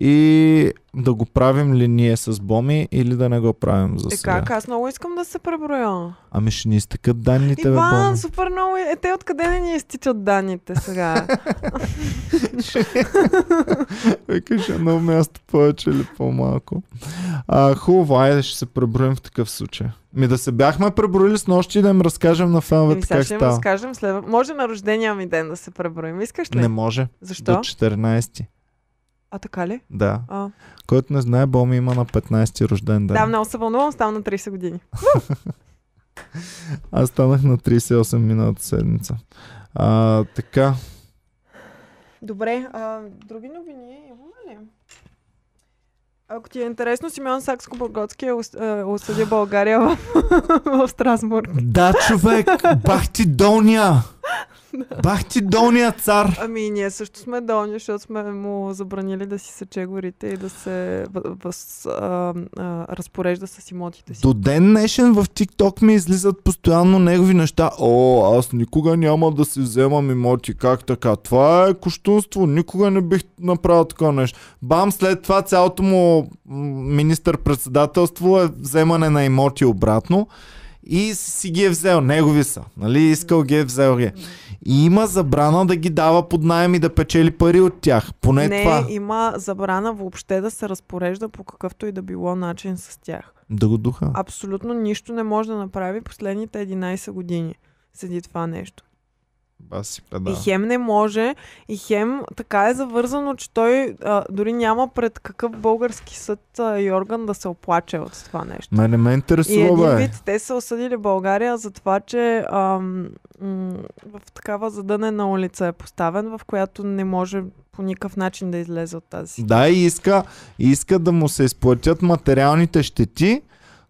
и да го правим ли ние с Боми или да не го правим за Е сега. как? Аз много искам да се преброя. Ами ще ни изтекат данните, бе, Иван, Боми. супер много. Е, те откъде не ни изтичат данните сега? Викаш едно място повече или по-малко. А, хубаво, айде ще се преброим в такъв случай. Ми да се бяхме преброили с нощи и да им разкажем на феновете сега как ще им става. разкажем след... Може на рождения ми ден да се преброим. Искаш ли? Не може. Защо? До 14. А така ли? Да. А. Който не знае, Боми има на 15 рожден ден. Да, много се вълнувам, ставам на 30 години. Аз станах на 38 миналата седмица. А, така. Добре, а, други новини имаме ли? Ако ти е интересно, Симеон Сакско-Бургоцки е ос- е осъди България в, в Страсбург. Да, човек! Бах ти долния! Бах ти долния цар! Ами ние също сме долни, защото сме му забранили да си сече горите и да се въ- въз, а, а, разпорежда с имотите си. До ден днешен в TikTok ми излизат постоянно негови неща. О, аз никога няма да си вземам имоти. Как така? Това е куштунство. Никога не бих направил такова нещо. Бам, след това цялото му министър-председателство е вземане на имоти обратно. И си ги е взел. Негови са. Нали? Искал ги е взел ги. И има забрана да ги дава под найем и да печели пари от тях. Поне не, това. има забрана въобще да се разпорежда по какъвто и да било начин с тях. Да го духа. Абсолютно нищо не може да направи последните 11 години. Седи това нещо. Баси И хем не може, и хем така е завързано, че той а, дори няма пред какъв български съд а, и орган да се оплаче от това нещо. Ме не ме И интересува, един бе. вид те са осъдили България за това, че ам, м- в такава задънена улица е поставен, в която не може по никакъв начин да излезе от тази си. Да, и иска, иска да му се изплатят материалните щети,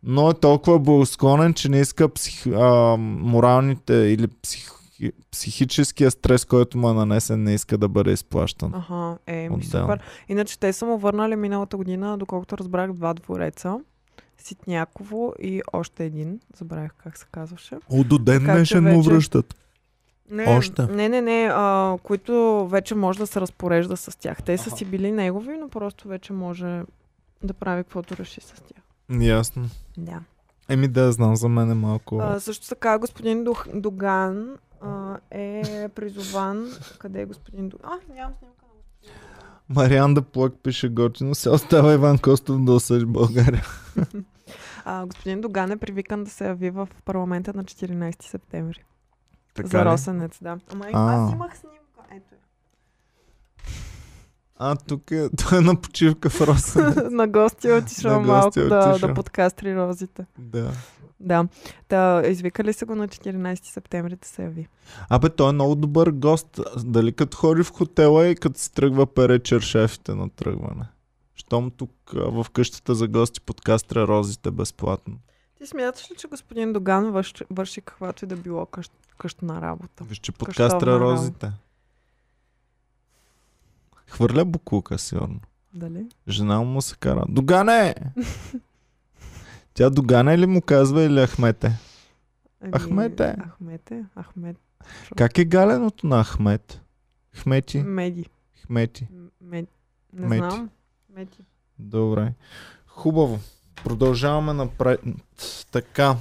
но е толкова благосклонен, че не иска псих, а, моралните или псих, психи, психическия стрес, който му е нанесен, не иска да бъде изплащан. Аха, е, ми супер. Иначе те са му върнали миналата година, доколкото разбрах, два двореца. Ситняково и още един. Забравях как се казваше. О, до ден днешен му вече- връщат. Не, Още? Не, не, не, а, които вече може да се разпорежда с тях. Те са си били негови, но просто вече може да прави каквото реши с тях. Ясно. Да. Еми да, знам, за мен е малко... А, също така господин Дух, Доган а, е призован. Къде е господин Доган? А, нямам снимка на господин Мариан да плък пише готино. Сега остава Иван Костов да осъди България. А, господин Доган е привикан да се яви в парламента на 14 септември. Така за ли? Росенец, да. Ама и аз имах снимка. Ето я. А, тук е, той е на почивка в Росен. на гости е отишъл На малко гости е да, отишъл. да подкастри розите. да. Да. Та, извикали са го на 14 септември да се яви. Абе, той е много добър гост. Дали като ходи в хотела и като си тръгва пере чершефите на тръгване. Щом тук в къщата за гости подкастра розите безплатно. Ти смяташ ли, че господин Доган върши, върши каквато и да било къщ, къщна работа? Виж, че подкастра работа. розите. Хвърля буклука, сигурно. Дали? Жена му се кара. Догане! Тя Догане ли му казва или Ахмете? Ами, Ахмете. Ахмете. Ахмет. Как е галеното на Ахмет? Хмети? Меди. Хмети. Мед... Не Мети. знам. Мети. Добре. Хубаво. Продължаваме напред. Така.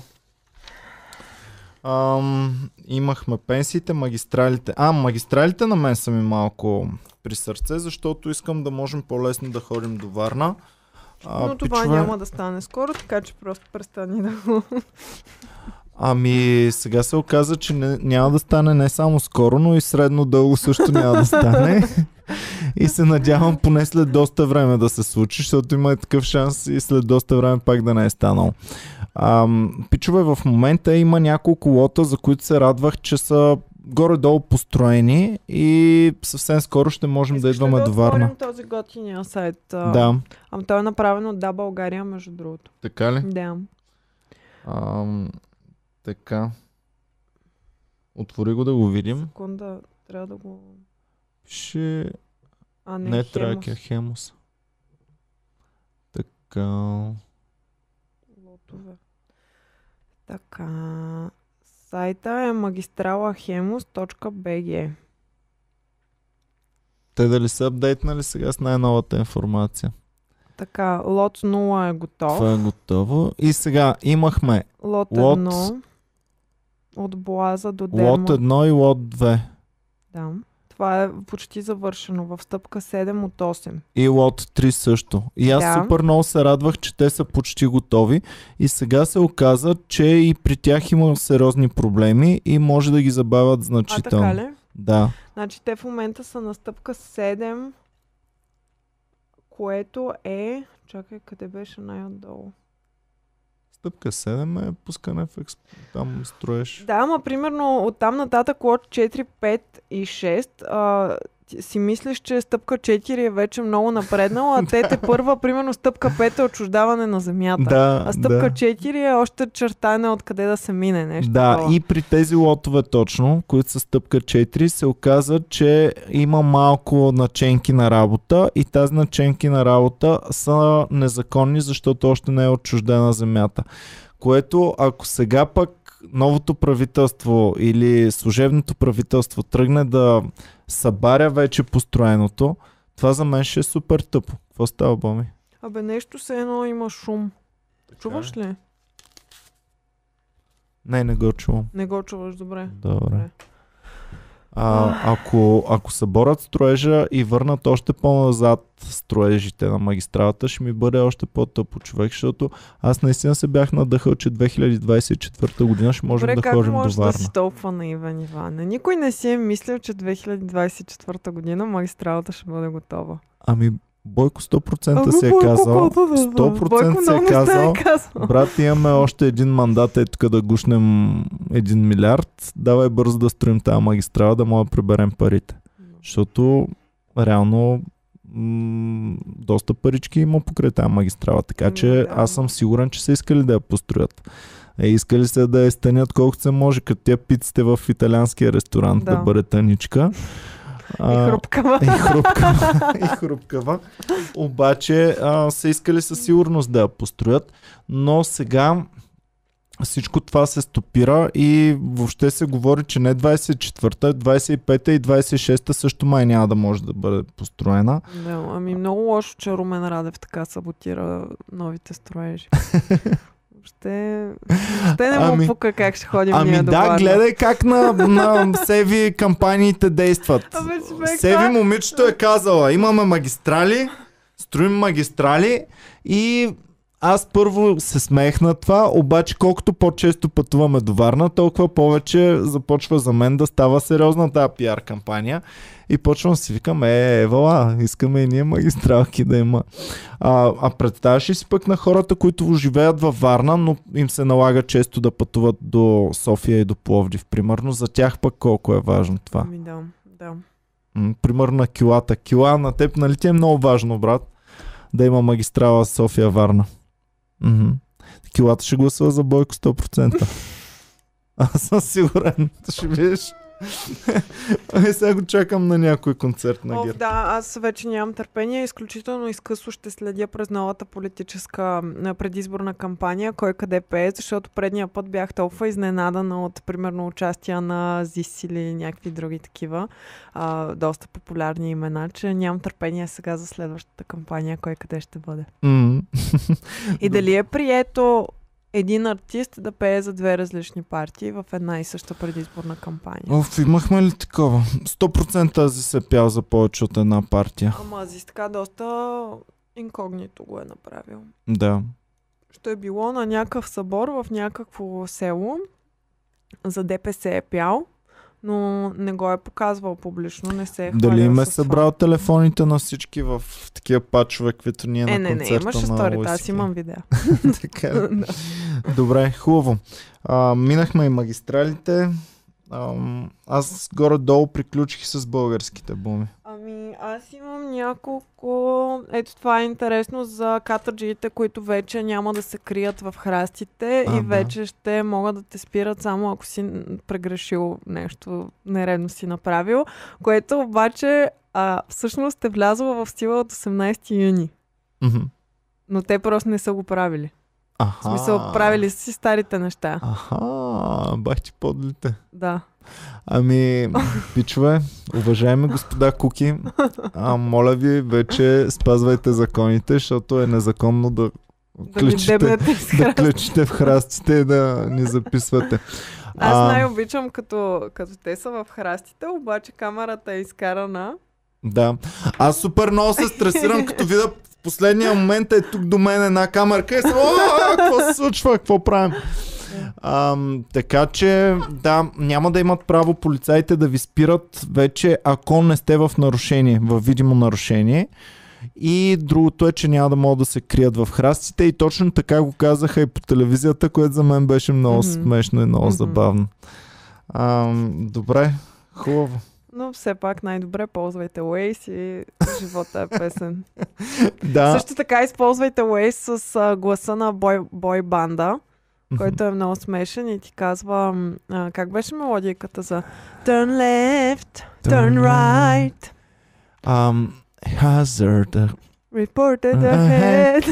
Ам, имахме пенсиите, магистралите. А, магистралите на мен са ми малко при сърце, защото искам да можем по-лесно да ходим до Варна. А, Но това пичове, няма да стане скоро, така че просто престани да го... Ами, сега се оказа, че не, няма да стане не само скоро, но и средно дълго също няма да стане. и се надявам поне след доста време да се случи, защото има и такъв шанс и след доста време пак да не е станал. Ам, пичове, в момента има няколко лота, за които се радвах, че са горе-долу построени и съвсем скоро ще можем да Искаш ли идваме да до Варна. този готиния сайт? Да, Ама той е направен от Да България, между другото. така ли? Да. Ам, така. Отвори го да го видим. Секунда, трябва да го... Ще А, не, Не, Хемус. Тракия, Хемус. Така. Лотове. Така. Сайта е magistralahemus.bg Те дали са апдейтнали сега с най-новата информация? Така, лот 0 е готов. Това е готово. И сега имахме Лот Лот- 1 от Блаза до Дерма. лот 1 и лот 2. Да. Това е почти завършено в стъпка 7 от 8. И лот 3 също. И аз Да. супер много се радвах, че те са почти готови. И сега се оказа, че и при тях има сериозни проблеми и може да ги забавят А, значително. така ли? Да. Значи те в момента са на стъпка 7, което е... Чакай, къде беше най-отдолу? Стъпка 7 е пускане в експ... Там строеш. Да, ама примерно от там нататък лот 4, 5 и 6 а, си мислиш, че стъпка 4 е вече много напреднала, а те те първа, примерно стъпка 5 е отчуждаване на земята. Да, а стъпка да. 4 е още чертане откъде да се мине нещо. Да, такова. и при тези лотове точно, които са стъпка 4, се оказа, че има малко наченки на работа и тази наченки на работа са незаконни, защото още не е отчуждена земята. Което ако сега пък новото правителство или служебното правителство тръгне да събаря вече построеното, това за мен ще е супер тъпо. Какво става, Боми? Абе нещо се едно има шум. е. Чуваш ли? Не, не го чувам. Не го чуваш добре. Добре. Добре. А, ако, ако съборят строежа и върнат още по-назад строежите на магистралата, ще ми бъде още по-тъпо човек, защото аз наистина се бях надъхал, че 2024 година ще можем Добре, да как ходим до можеш да Варна. си толкова наивен, Иване? Никой не си е мислил, че 2024 година магистралата ще бъде готова. Ами, Бойко 100% Ами, си е Бойко, казал. колко да знам. 100% Бойко си е много неща казал, казал. Брат, имаме още един мандат, е тук да гушнем един милиард. Давай бързо да строим тази магистрала, да мога да приберем парите. Защото реално м- доста парички има покрай тази магистрала. Така че да. аз съм сигурен, че са искали да я построят. Е, искали се да я стънят колкото се може, като тя пиците в италианския ресторант да, Да. да бъде тъничка. И хрупкава. И хрупкава. и хрупкава. Обаче а, са искали със сигурност да я построят, но сега всичко това се стопира и въобще се говори, че не 24-та, 25-та и 26-та също май няма да може да бъде построена. Да, ами много лошо, че Румен Радев така саботира новите строежи. Въобще, въобще не му Ами- пука как ще ходим Ами ние до да, Варна. гледай как на, на Севи кампаниите действат. Абе, човек, Севи момичето е казала, имаме магистрали, строим магистрали и аз първо се смеех на това, обаче колкото по-често пътуваме до Варна, толкова повече започва за мен да става сериозна тази пиар кампания. И почвам си викам, е, евала, искаме и ние магистралки да има. А, а представяш ли си пък на хората, които живеят във Варна, но им се налага често да пътуват до София и до Пловдив, примерно. За тях пък колко е важно това. Ами да, да. Примерно на килата. Кила на теб, нали ти е много важно, брат, да има магистрала София-Варна. Мгм. Килата ще гласува за Бойко 100%. Аз съм сигурен. Ще видиш. Ай, сега го чакам на някой концерт на О, ГЕРБ. да, аз вече нямам търпение. Изключително изкъсно ще следя през новата политическа предизборна кампания, кой къде пее, защото предния път бях толкова изненадана от, примерно, участия на ЗИС или някакви други такива а, доста популярни имена, че нямам търпение сега за следващата кампания, кой къде ще бъде. М. И дали е прието един артист да пее за две различни партии в една и съща предизборна кампания. Оф, имахме ли такова? 100% тази се пял за повече от една партия. Ама Азис така доста инкогнито го е направил. Да. Ще е било на някакъв събор в някакво село. За ДПС е пял, но не го е показвал публично, не се е Дали им е събрал телефоните на всички в такива пачове, каквито ние това. Е, на не, не, концерта имаше сторите, аз имам видео. така. е. Добре, хубаво. А, минахме и магистралите. Ам, аз горе-долу приключих с българските буми. Ами, аз имам няколко... Ето това е интересно за катърджиите, които вече няма да се крият в храстите А, и да. вече ще могат да те спират само ако си прегрешил нещо, нередно си направил, което обаче а, всъщност е влязло в сила от 18 юни. Мгм. Но те просто не са го правили. Аха. В смисъл, правили си старите неща. Аха, бах ти подлите. Да. Ами, пичове, уважаеми господа Куки, а, моля ви, вече спазвайте законите, защото е незаконно да Да из да клечите в храстите и да ни записвате. Аз най-обичам като, като те са в храстите, обаче камерата е изкарана. Да. Аз супер много се стресирам, като видя последния момент е тук до мен една камерка и съм, «О, какво се случва, какво правим? Ам, така че, да, няма да имат право полицаите да ви спират вече, ако не сте в нарушение, в видимо нарушение. И другото е, че няма да могат да се крият в храстите и точно така го казаха и по телевизията, което за мен беше много Мгм. смешно и много Мгм. забавно. Ам, добре, хубаво. Но все пак най-добре ползвайте Waze и живота е песен. Да. Също така използвайте Waze с а, гласа на бой, бой банда, който е много смешен и ти казва а, как беше мелодиката за Turn left, turn right, Um, hazard, reported Ahead.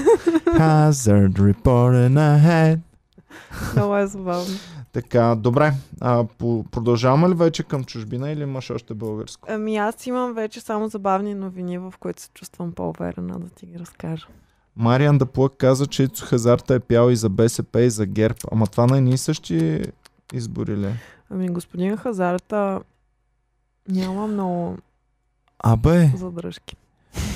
hazard reporting ahead. много е забавно. Така, добре. А, по, продължаваме ли вече към чужбина или имаш още българско? Ами аз имам вече само забавни новини, в които се чувствам по-уверена да ти ги разкажа. Мариан Даплък каза, че Ицо Хазарта е пял и за БСП и за ГЕРБ. Ама това на едни и същи избори ли? е? Ами господин Хазарта няма много Абе, задръжки.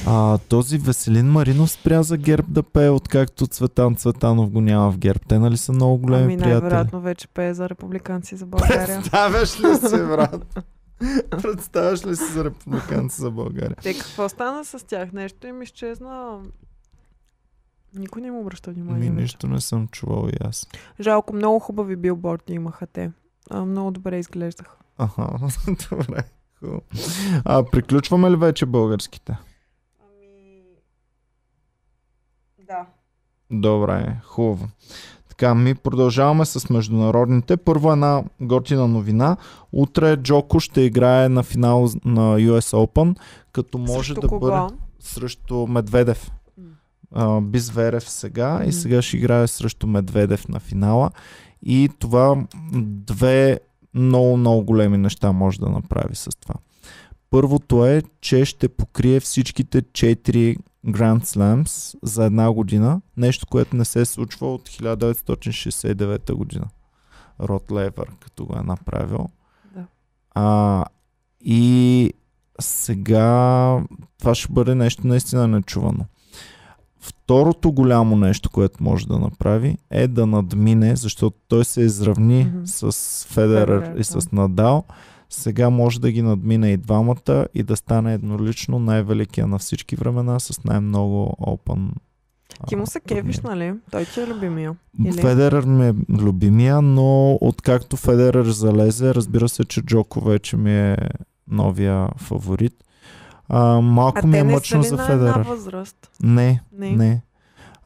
А, този Веселин Маринов спря за ГЕРБ да пее, откакто Цветан Цветанов го няма в ГЕРБ. Те нали са много големи Ами приятели? най-вероятно вече пее за републиканци за България. Представяш ли си, брат? Представяш ли си за републиканци за България? Те какво стана с тях? Нещо им изчезна. Никой не им обръща внимание. Ми, нищо не съм чувал и аз. Жалко, много хубави билборди имаха те. А, много добре изглеждаха. Аха, добре. Хубаво. А, приключваме ли вече българските? Ами... Да. Добре, хубаво. така, ми продължаваме с международните. Първо една готина новина. Утре Джоко ще играе на финал на US Open, като може Срещу да кого? бъде срещу Медведев. А, Безверев сега и сега ще играе срещу Медведев на финала. И това две много, много големи неща може да направи с това. Първото е, че ще покрие всичките 4 Grand Slams за една година. Нещо, което не се случва от 1969 година. Род Левър, като го е направил. Да. А, и сега това ще бъде нещо наистина нечувано. Второто голямо нещо, което може да направи е да надмине, защото той се изравни Мгм. с Федерер Федерер, и с Надал. Сега може да ги надмине и двамата и да стане еднолично най-великия на всички времена с най-много Open. Ти му се турнири. нали? Той ти е любимия. Или? Федерер ми е любимия, но откакто Федерер залезе, разбира се, че Джоко вече ми е новия фаворит. А, малко А ми е мъчно за Федерер. възраст? Не, Не. не.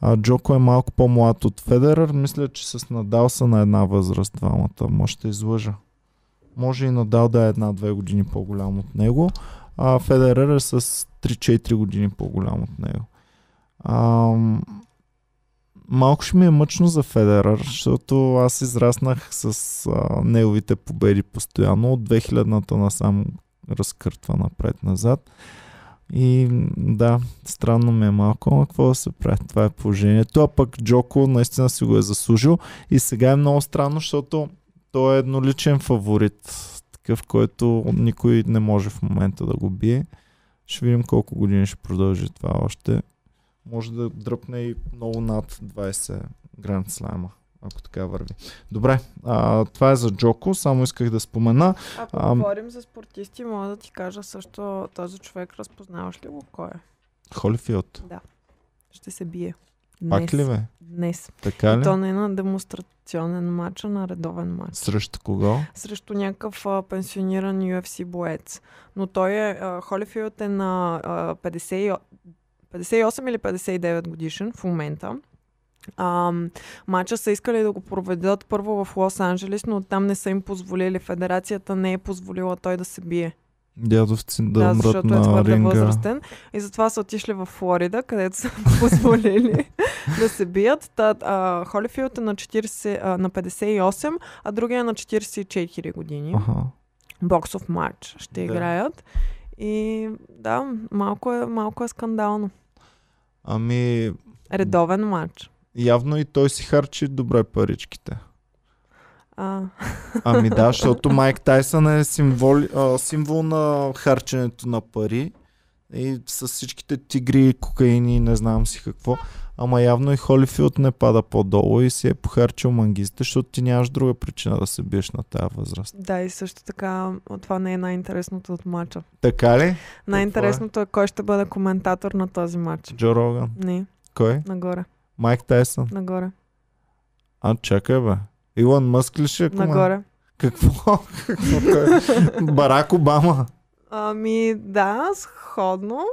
А, Джоко е малко по-млад от Федерер. Мисля, че с Надал са на една възраст двамата. Може ще излъжа. Може и Надал да е една-две години по-голям от него, а Федерер е с 3-4 години по-голям от него. А, малко ще ми е мъчно за Федерер, защото аз израснах с а, неговите победи постоянно. От 2000-та насам разкъртва напред-назад. И да, странно ми е малко, но какво да се прави? Това е положението. А пък Джоко наистина си го е заслужил. И сега е много странно, защото той е едноличен фаворит. Такъв, който никой не може в момента да го бие. Ще видим колко години ще продължи това още. Може да дръпне и много над 20 Гранд Слайма, ако така върви. Добре, а, това е за Джоко, само исках да спомена. Ако Ам. говорим за спортисти, мога да ти кажа също този човек, разпознаваш ли го кой е? Холифилд. Да. Ще се бие. Днес. Пак ли бе? Днес. Така И ли? то не е на демонстрационен матч, а на редовен матч. Срещу кого? Срещу някакъв а, пенсиониран UFC боец. Но той е, а, Холифилд е на а, 50, 58 или 59 годишен в момента. А, матча са искали да го проведат първо в Лос-Анджелес, но там не са им позволили. Федерацията не е позволила той да се бие. Дядовци да, Да, умрат защото е на твърде ринга. възрастен. И затова са отишли в Флорида, където са позволили да се бият. Та, а, Холифилд е на, 40, а, на 58, а другия е на 44 години. Аха. Боксов матч ще Да. играят. И да, малко е, малко е скандално. Ами, Редовен матч. явно и той си харчи добре паричките. А, Ами да, защото Майк Тайсън е символ, а, символ на харченето на пари и с всичките тигри, кокаини и не знам си какво. Ама явно и Холифилд не пада по-долу и си е похарчил мангизите, защото ти нямаш друга причина да се биеш на тази възраст. да, и също така, това не е най-интересното от матча. Така ли? Най-интересното е кой ще бъде коментатор на този матч. Джо Роган. Не, Кой? нагоре, Майк Тайсън. нагоре, А, чакай бе. Илон Мъск ли ще е нагоре. Какво? Какво кой? Барак Обама. Ами да, сходно.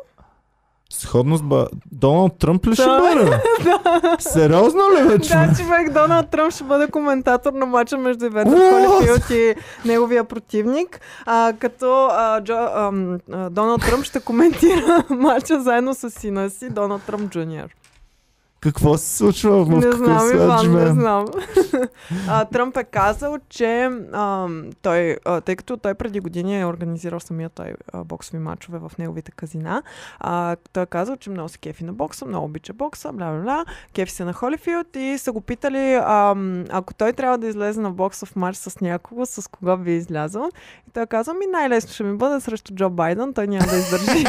Сходно с ба... Доналд Тръмп ли ще бъде? Сериозно ли бе, Да, човек? Доналд Тръмп ще бъде коментатор на матча между What? Холифилд и неговия противник, а, като а, Джо, а, Доналд Тръмп ще коментира матча заедно с сина си, Доналд Тръмп Джуниор. Какво се случва? В Не знам, свят Иван, не живеем? знам. а, Тръмп е казал, че ам, той, а, тъй като той преди години е организирал самия той а, боксови матчове в неговите казина, а, той е казал, че много се кефи на бокса, много обича бокса, бла бла бла, кефи се на Холифилд и са го питали, ам, ако той трябва да излезе на боксов матч с някого, с кого би излязъл. И той е казал, ми най-лесно ще ми бъде срещу Джо Байден, той няма да издържи.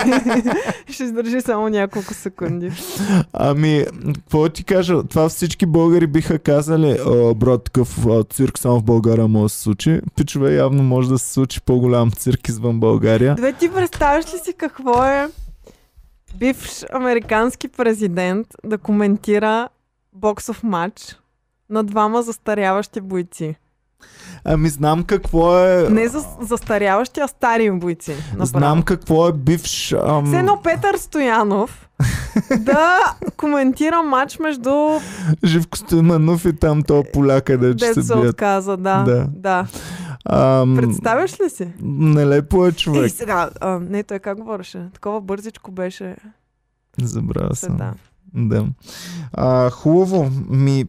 ще издържи само няколко секунди. Ами, какво ти кажа? Това всички българи биха казали, «О, брат, такъв цирк само в България може да се случи. Пичове, явно може да се случи по-голям цирк извън България. Две ти представяш ли си какво е бивш американски президент да коментира боксов матч на двама застаряващи бойци? Ами знам какво е... Не за застаряващи, а стари бойци. Направо. Знам какво е бивш... Ам... Все едно Петър Стоянов да коментира матч между Живко Стоянов и там този поляк, където ще дет се се бият. отказа. Да, Да. да. Ам... Представяш ли си? Нелепо е И човек. сега, а, не, той как говореше? Такова бързичко беше. Забравя съм. Да. Да. А, хубаво. Ми,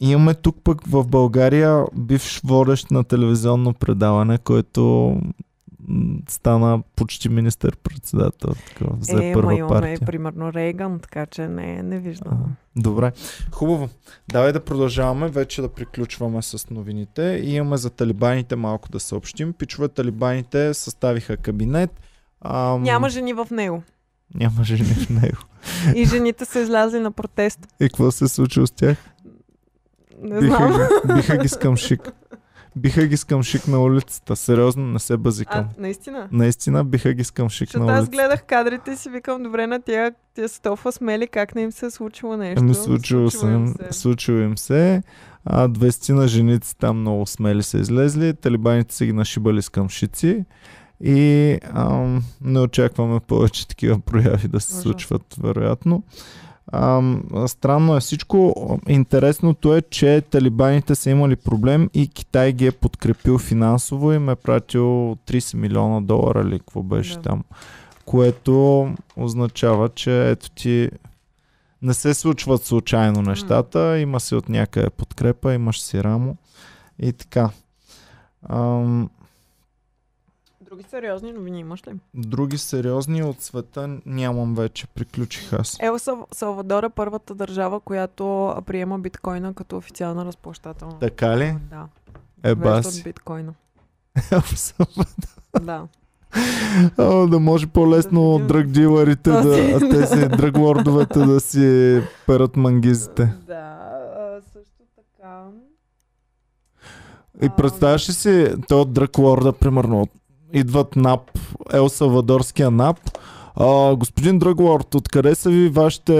имаме тук пък в България бивш водещ на телевизионно предаване, който стана почти министър-председател. Такова, взе Е, първа ма имаме партия. примерно Рейган, така че не, не А, виждам. Добре. Хубаво. Давай да продължаваме вече да приключваме с новините. И имаме за талибаните малко да съобщим. Пичове талибаните съставиха кабинет. Ам, Няма жени в него. Няма жени в него. И жените са излязли на протест. И какво се случва с тях? Не Биха знам. ги, биха ги с камшик. Биха ги с камшик на улицата. Сериозно, не се базикам. А, наистина? Наистина биха ги с камшик Защото на аз улицата. гледах кадрите и си викам, добре на тия, тия са толкова смели, как не им се е случило нещо. Ами случило, Случило се, им случило им се. А 20 на женици там много смели са излезли. Талибаните са ги нашибали с камшици. И ам, не очакваме повече такива прояви да се Ужас. случват, вероятно. Ам, странно е всичко. Интересното е, че талибаните са имали проблем и Китай ги е подкрепил финансово и ме е пратил 30 милиона долара или какво беше Да. там. Което означава, че ето ти не се случват случайно нещата, има си от някъде подкрепа, имаш си рамо и така. Ам, Други сериозни новини имаш ли? други сериозни от света нямам вече, приключих аз. Ел Сал- Салвадор е първата държава, която приема биткоина като официална разплащателна. Така ли? Да. Е, баси. биткоина. Да. О, да може по-лесно Да дръг дилърите, да, Този. а тези дръглордовете да си перат мангизите. Да, също така. И представяш ли си, то дръглорда, примерно, идват НАП, Ел Савадорския НАП, а, господин Дръглорд, откъде са ви вашите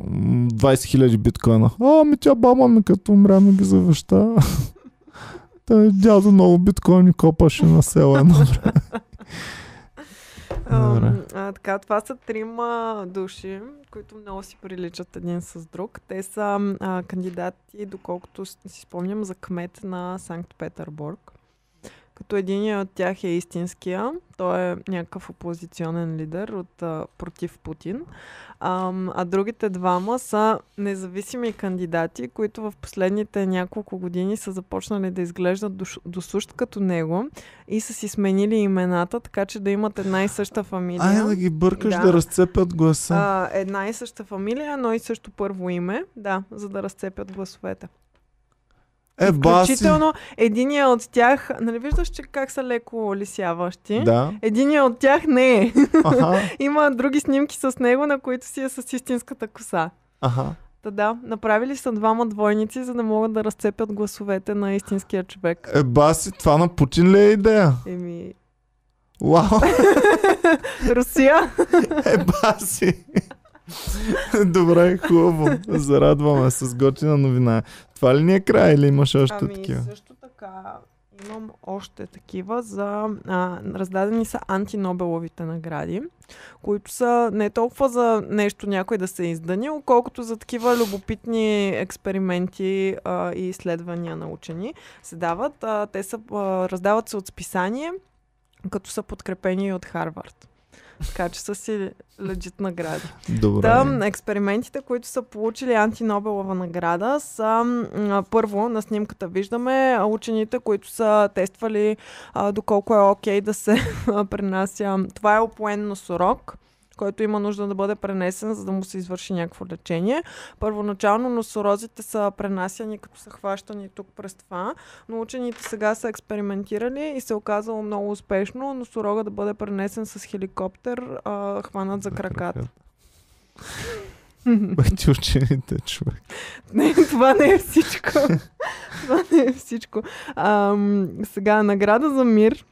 м, 20 000 биткоина? А, ми тя баба ми като умря ми ги завеща. Та дядо много биткоини копаше на село едно време. А, така, това са трима души, които много си приличат един с друг. Те са а, кандидати, доколкото си спомням, за кмет на Санкт Петербург. Като един от тях е истинския. Той е някакъв опозиционен лидер от, а, против Путин. Ам, а другите двама са независими кандидати, които в последните няколко години са започнали да изглеждат досущ като него и са си сменили имената, така че да имат една и съща фамилия. Ай да ги бъркаш да, Да. разцепят гласа. А, една и съща фамилия, но и също първо име, да, за да разцепят гласовете. Е, баси. Включително единия от тях, нали виждаш, че как са леко лисяващи? Да. Единия от тях не е. Аха. Има други снимки с него, на които си е с истинската коса. Аха. Та да, направили са двама двойници, за да могат да разцепят гласовете на истинския човек. Е, баси, това на Путин ли е идея? Еми, Вау, Русия? е, баси. Добре, хубаво. Зарадваме с готина новина. Това ли ни е край или имаш още ами, такива? също така имам още такива за... А, раздадени са антинобеловите награди, които са не толкова за нещо някой да се изданил, колкото за такива любопитни експерименти а, и изследвания на учени се дават. А, те са, а, раздават се от списание, като са подкрепени от Харвард. Така че са си легит награди. Добре. Та, експериментите, които са получили антинобелова награда, са първо на снимката виждаме учените, които са тествали а, доколко е окей да се пренася. Това е опоен носорог който има нужда да бъде пренесен, за да му се извърши някакво лечение. Първоначално носорозите са пренасяни, като са хващани тук през това, но учените сега са експериментирали и се е оказало много успешно носорога да бъде пренесен с хеликоптер, а, хванат за краката. Бе, ти учените, човек. Не, това не е всичко. това не е всичко. Ам, сега, награда за мир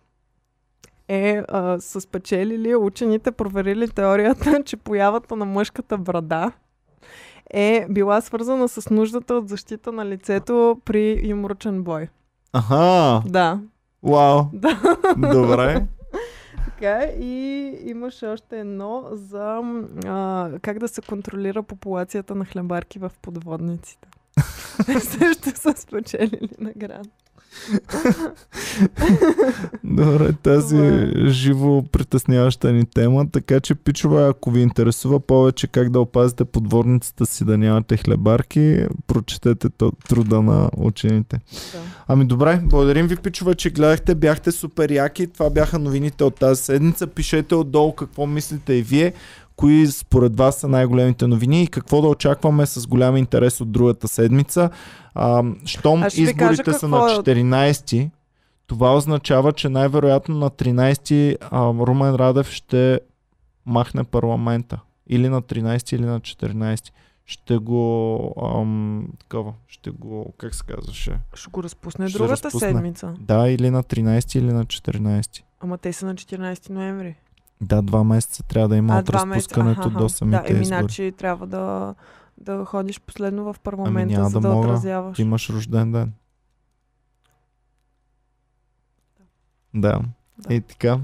е, а, са спечелили, учените проверили теорията, че появата на мъжката брада е била свързана с нуждата от защита на лицето при юмручен бой. Аха, Да. вау, Да. добре. Така и имаше още едно за а, как да се контролира популацията на хлебарки в подводниците. Те също са спечелили награда. Добре, тази живо притесняваща ни тема, така че пичове, ако ви интересува повече как да опазите подворницата си да нямате хлебарки, прочетете труда на учените. Да. Ами добре, благодарим ви пичове, че гледахте, бяхте супер яки, това бяха новините от тази седмица. Пишете отдолу какво мислите и вие, кои според вас са най-големите новини и какво да очакваме с голям интерес от другата седмица. А, щом ви изборите кажа са на какво е от- 14, това означава, че най-вероятно на 13 а, Румен Радев ще махне парламента. Или на 13, или на 14. Ще го... Ам, такова, ще го... Как се казваше? Ще го разпусне Ще другата разпусне. седмица. Да, или на 13, или на 14. Ама те са на 14 ноември. Да, два месеца трябва да има а, от разпускането Аха, до самите Да, еми, избори. значи трябва да, да ходиш последно в парламента, Ами за да да, мога. отразяваш. Ти имаш рожден ден. Да. Да. И така.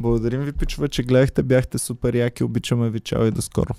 Благодарим ви, пичове, че гледахте. Бяхте супер яки. Обичаме ви. Чао и до скоро.